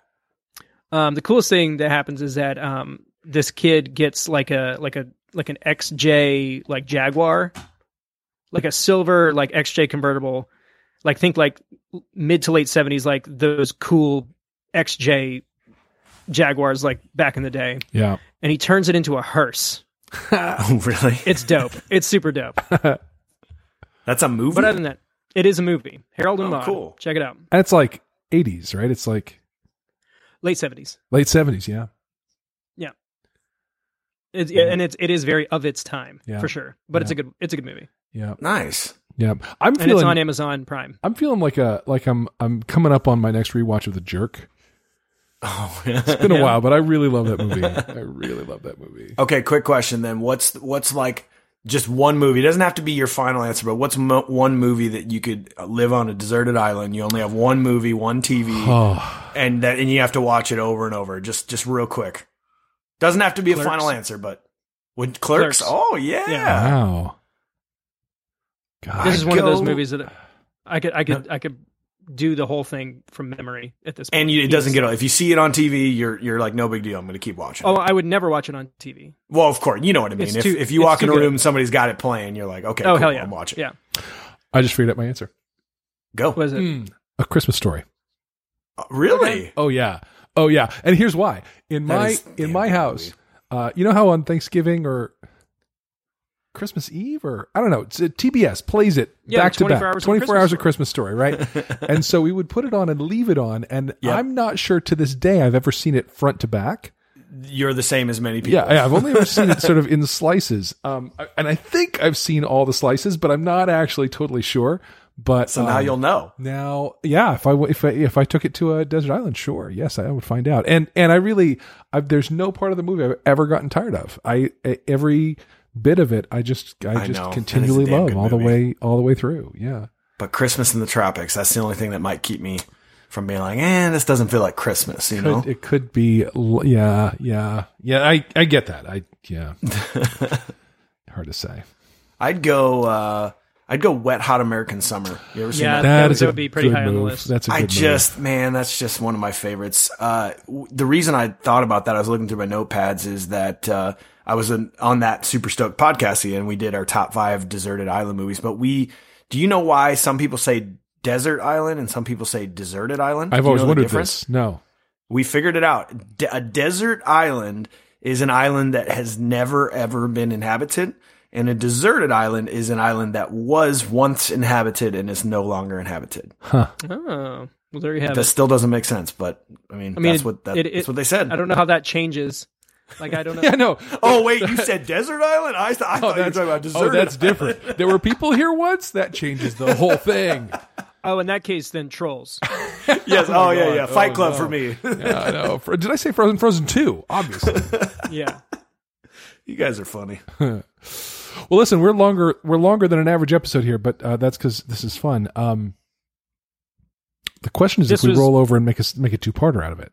Um, the coolest thing that happens is that um, this kid gets like a like a like an XJ like Jaguar, like a silver like XJ convertible, like think like mid to late seventies, like those cool XJ Jaguars like back in the day, Yeah. and he turns it into a hearse. Oh, really? It's dope. it's super dope. That's a movie. But other than that, it is a movie. Harold and Oh, Maude. cool. Check it out. And it's like 80s, right? It's like Late seventies. late 70s, yeah. It's yeah, and it's it is very of its time Yeah. for sure. But it's a good it's a good movie, Yeah. nice. Yeah. I'm and feeling it's on Amazon Prime. I'm feeling like a like I'm I'm coming up on my next rewatch of The Jerk. Oh, It's been a Yeah. while, but I really love that movie. I really love that movie. okay. Quick question then. What's what's like just one movie? It doesn't have to be your final answer, but what's mo- one movie that you could live on a deserted island? You only have one movie, one TV, Oh, and that and you have to watch it over and over. Just just real quick. Doesn't have to be Clerks. a final answer, but would clerks? Clerks. Oh yeah. Yeah. wow. God. This is one of those movies that I could I could I could do the whole thing from memory at this point. And you, it doesn't Yes. get if you see it on TV, you're you're like no big deal. I'm going to keep watching. Oh, I would never watch it on TV. Well, of course, you know what I mean. It's If too- if you walk in too a good. room and somebody's got it playing, you're like, okay, Oh cool, hell yeah, I'm watching. Yeah, I just figured out my answer. Go. what is it? Hmm. A Christmas story. Uh, really? Oh yeah. Oh yeah. And here's why. In That my in my house, uh, you know how on Thanksgiving or Christmas Eve or I don't know, it's, uh, TBS plays it Yeah, back to back, hours twenty four hours of Christmas story, right? and so we would put it on and leave it on, and Yep. I'm not sure to this day I've ever seen it front to back. You're the same as many people. Yeah, yeah, I've only ever seen it sort of in slices, um, and I think I've seen all the slices, but I'm not actually totally sure. But So now um, you'll know. Now, yeah, if I if I, if I took it to a desert island, sure, yes, I would find out. And and I really, I've, there's no part of the movie I've ever gotten tired of. I every bit of it, I just I, I just know. That is a continually love all the way all the way through. Yeah, But Christmas in the tropics, that's the only thing that might keep me from being like, eh, this doesn't feel like Christmas, you know? Could- it could be. Yeah, yeah, yeah. I I get that. I yeah. Hard to say. I'd go, uh, I'd go wet, hot American summer. You ever seen Yeah, that? that That would- that a would be pretty good high on the move. list. That's a good I move. just, man, that's just one of my favorites. Uh, w- the reason I thought about that, I was looking through my notepads, is that uh, I was in, on that Super Stoked podcast and we did our top five deserted island movies. But we, do you know why some people say desert island and some people say deserted island? I've Do you always the wondered difference? this. No. We figured it out. De- a desert island is an island that has never ever been inhabited. And a deserted island is an island that was once inhabited and is no longer inhabited. Oh, well, there you have That it. still doesn't make sense, but I mean, I mean, that's it- what that, it- it- that's what they said. I don't know how that changes. Like I don't know. Yeah, no. Oh wait, you said desert island? I, th- I oh, thought you were talking about desert. oh, that's island. different. There were people here once. That changes the whole thing. Oh, in that case, then trolls. Yes. Oh, oh yeah, God. yeah. Fight Oh, Club no. for me. Yeah, I know. Fro- Did I say Frozen? Frozen Two, obviously. Yeah. you guys are funny. Well, listen, we're longer we're longer than an average episode here, but uh, that's because this is fun. Um, the question is This if we was- roll over and make us make a two parter out of it.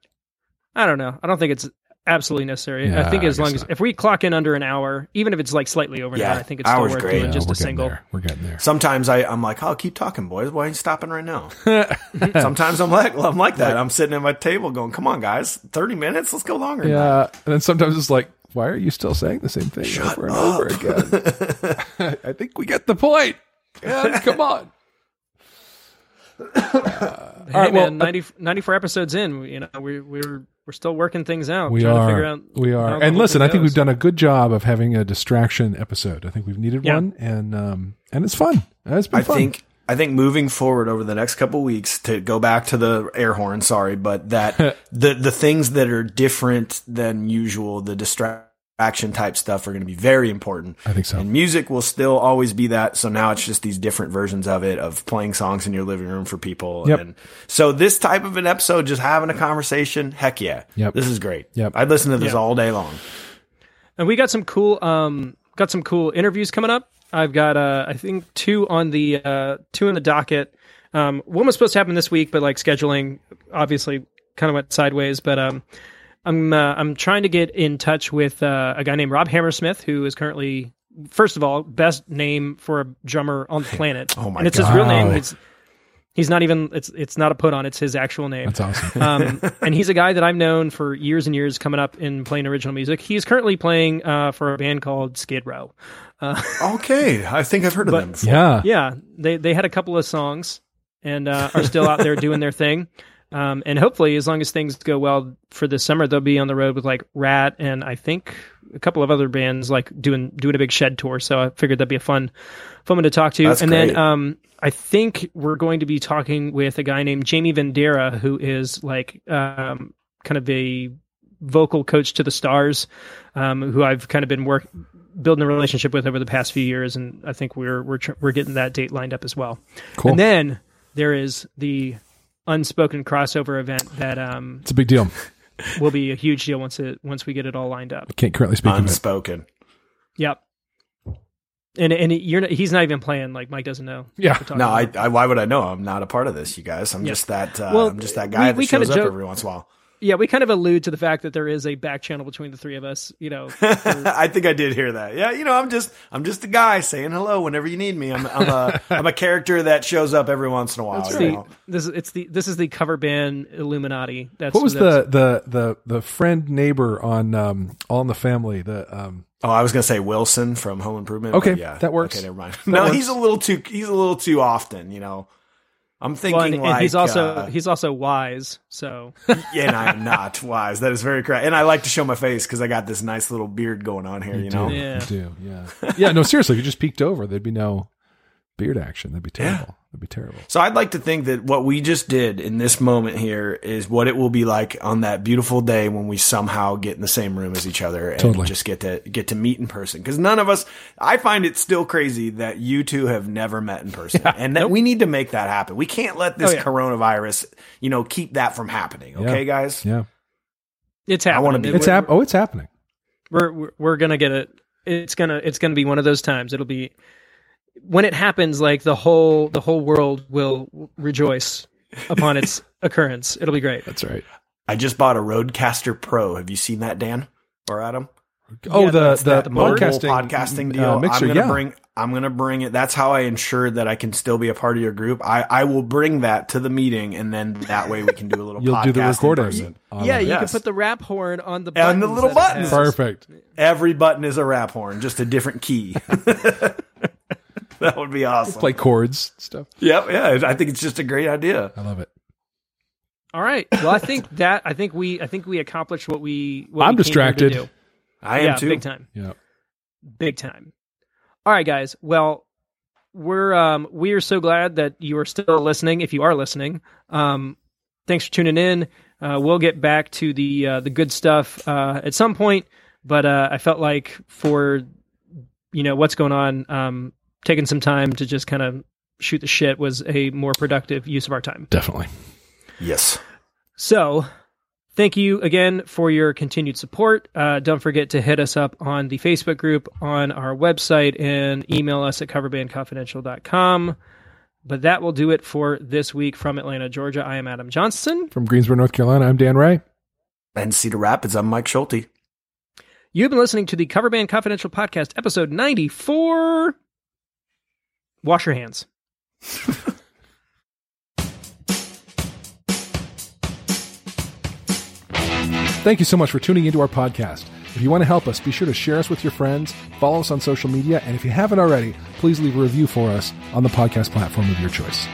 I don't know. I don't think it's absolutely necessary. Yeah, I think I as long as not. if we clock in under an hour, even if it's like slightly over an Yeah, hour, I think it's still worth great. doing Yeah, just we're a single. there. We're getting there. Sometimes I, I'm like, oh, keep talking, boys. Why are you stopping right now? Sometimes I'm like, well, I'm like that. I'm sitting at my table going, come on, guys, 30 minutes? Let's go longer. than that." Yeah, and then sometimes it's like, why are you still saying the same thing over and over again? I think we get the point. Yeah, come on. Hey right, well, man, 90, 94 episodes in, you know, we we're we're still working things out. We trying to are. figure out we are. And listen, I think goes. we've done a good job of having a distraction episode. I think we've needed Yeah. one, and um, and it's fun. It's been I fun. think I think moving forward over the next couple weeks to go back to the air horn, sorry, but that the the things that are different than usual, the distraction type stuff are going to be very important. I think so. And music will still always be that. So now it's just these different versions of it, of playing songs in your living room for people. Yep. And so this type of an episode, just having a conversation, heck yeah. Yep. This is great. Yep. I'd listen to this Yeah. all day long. And we got some cool um got some cool interviews coming up. I've got uh I think two on the uh two in the docket. Um, one was supposed to happen this week, but like scheduling obviously kind of went sideways. But um, I'm uh, I'm trying to get in touch with uh, a guy named Rob Hammersmith, who is currently, first of all, best name for a drummer on the planet. Oh my and it's his real name. It's he's not even it's it's not a put on. It's his actual name. That's awesome. um, and he's a guy that I've known for years and years coming up in playing original music. He's currently playing uh, for a band called Skid Row. Okay, I think I've heard of But- them before. yeah. Yeah, they they had a couple of songs and uh, are still out there doing their thing. Um, and hopefully, as long as things go well for this summer, they'll be on the road with like Ratt and I think a couple of other bands like doing doing a big shed tour. So I figured that'd be a fun fun one to talk to. That's and great. then um, I think we're going to be talking with a guy named Jamie Vendera, who is like um, kind of a vocal coach to the stars, um, who I've kind of been work building a relationship with over the past few years, and I think we're we're tr- we're getting that date lined up as well. Cool. And then there is the unspoken crossover event that um, it's a big deal. will be a huge deal once it once we get it all lined up. Can't currently speak of it. Unspoken. Yep. And and you're not, he's not even playing. Like Mike doesn't know. Yeah. what we're talking No, I. I. Why would I know? I'm not a part of this, you guys. I'm Yeah. just that. Uh, Well, I'm just that guy we- we that kinda shows up joke- every once in a while. Yeah, we kind of allude to the fact that there is a back channel between the three of us. You know, for- I think I did hear that. Yeah, you know, I'm just I'm just a guy saying hello whenever you need me. I'm I'm a I'm a character that shows up every once in a while. It's you the, know? this is it's the this is the cover band Illuminati. That's What was the, the the the friend neighbor on um, All in the Family? The um, Oh, I was gonna say Wilson from Home Improvement. Okay, yeah, that works. Okay, never mind. no, works. he's a little too he's a little too often. You know, I'm thinking well, and, and like he's also uh, he's also wise. So yeah, and I am not wise. That is very correct. And I like to show my face because I got this nice little beard going on here. You, know, do, Yeah. you do, yeah, yeah. No, seriously, if you just peeked over, there'd be no beard action. That'd be terrible. That'd be terrible. So I'd like to think that what we just did in this moment here is what it will be like on that beautiful day when we somehow get in the same room as each other and Totally. just get to get to meet in person. Because none of us, I find it still crazy that you two have never met in person, and that we need to make that happen. We can't let this Oh, yeah. coronavirus, you know, keep that from happening. Okay, Yeah. guys. Yeah, it's happening. wanna be- it's We're- hap- Oh, it's happening. we're we're, we're gonna get it it's gonna it's gonna be one of those times it'll be when it happens like the whole the whole world will rejoice upon its occurrence it'll be great That's right. I just bought a RODECaster Pro. Have you seen that, Dan or Adam? Oh, Yeah, the that's the, that the podcasting mobile podcasting uh, deal. mixer. I'm gonna yeah, bring. I'm gonna bring it. That's how I ensure that I can still be a part of your group. I, I will bring that to the meeting, and then that way we can do a little. you'll do the podcast recording. person. Yeah you it. can put the rap horn on the And the little that buttons. perfect. Every button is a rap horn, just a different key. that would be awesome. Play chords stuff. yep, yeah. I think it's just a great idea. I love it. all right well i think that i think we i think we accomplished what we what I'm we came to distracted. do. I am yeah too. big time Yeah. big time all right guys well we're um we are so glad that you are still listening if you are listening um thanks for tuning in uh we'll get back to the uh the good stuff uh at some point but uh i felt like for you know what's going on um taking some time to just kind of shoot the shit was a more productive use of our time Definitely. Yes. so, thank you again for your continued support. Uh, don't forget to hit us up on the Facebook group, on our website, and email us at coverbandconfidential.com. But that will do it for this week from Atlanta, Georgia. I am Adam Johnson. From Greensboro, North Carolina, I'm Dan Ray. And Cedar Rapids. I'm Mike Schulte. You've been listening to the Cover Band Confidential Podcast, episode 94. Wash your hands. Thank you so much for tuning into our podcast. If you want to help us, be sure to share us with your friends, follow us on social media, and if you haven't already, please leave a review for us on the podcast platform of your choice.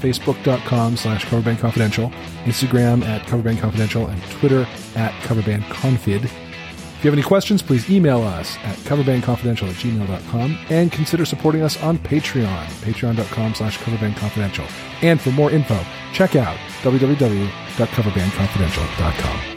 Facebook.com slash coverbandconfidential, Instagram at coverbandconfidential, and Twitter at coverbandconfid. If you have any questions, please email us at coverbandconfidential at gmail.com and consider supporting us on Patreon, patreon.com slash coverbandconfidential. And for more info, check out www.coverbandconfidential.com.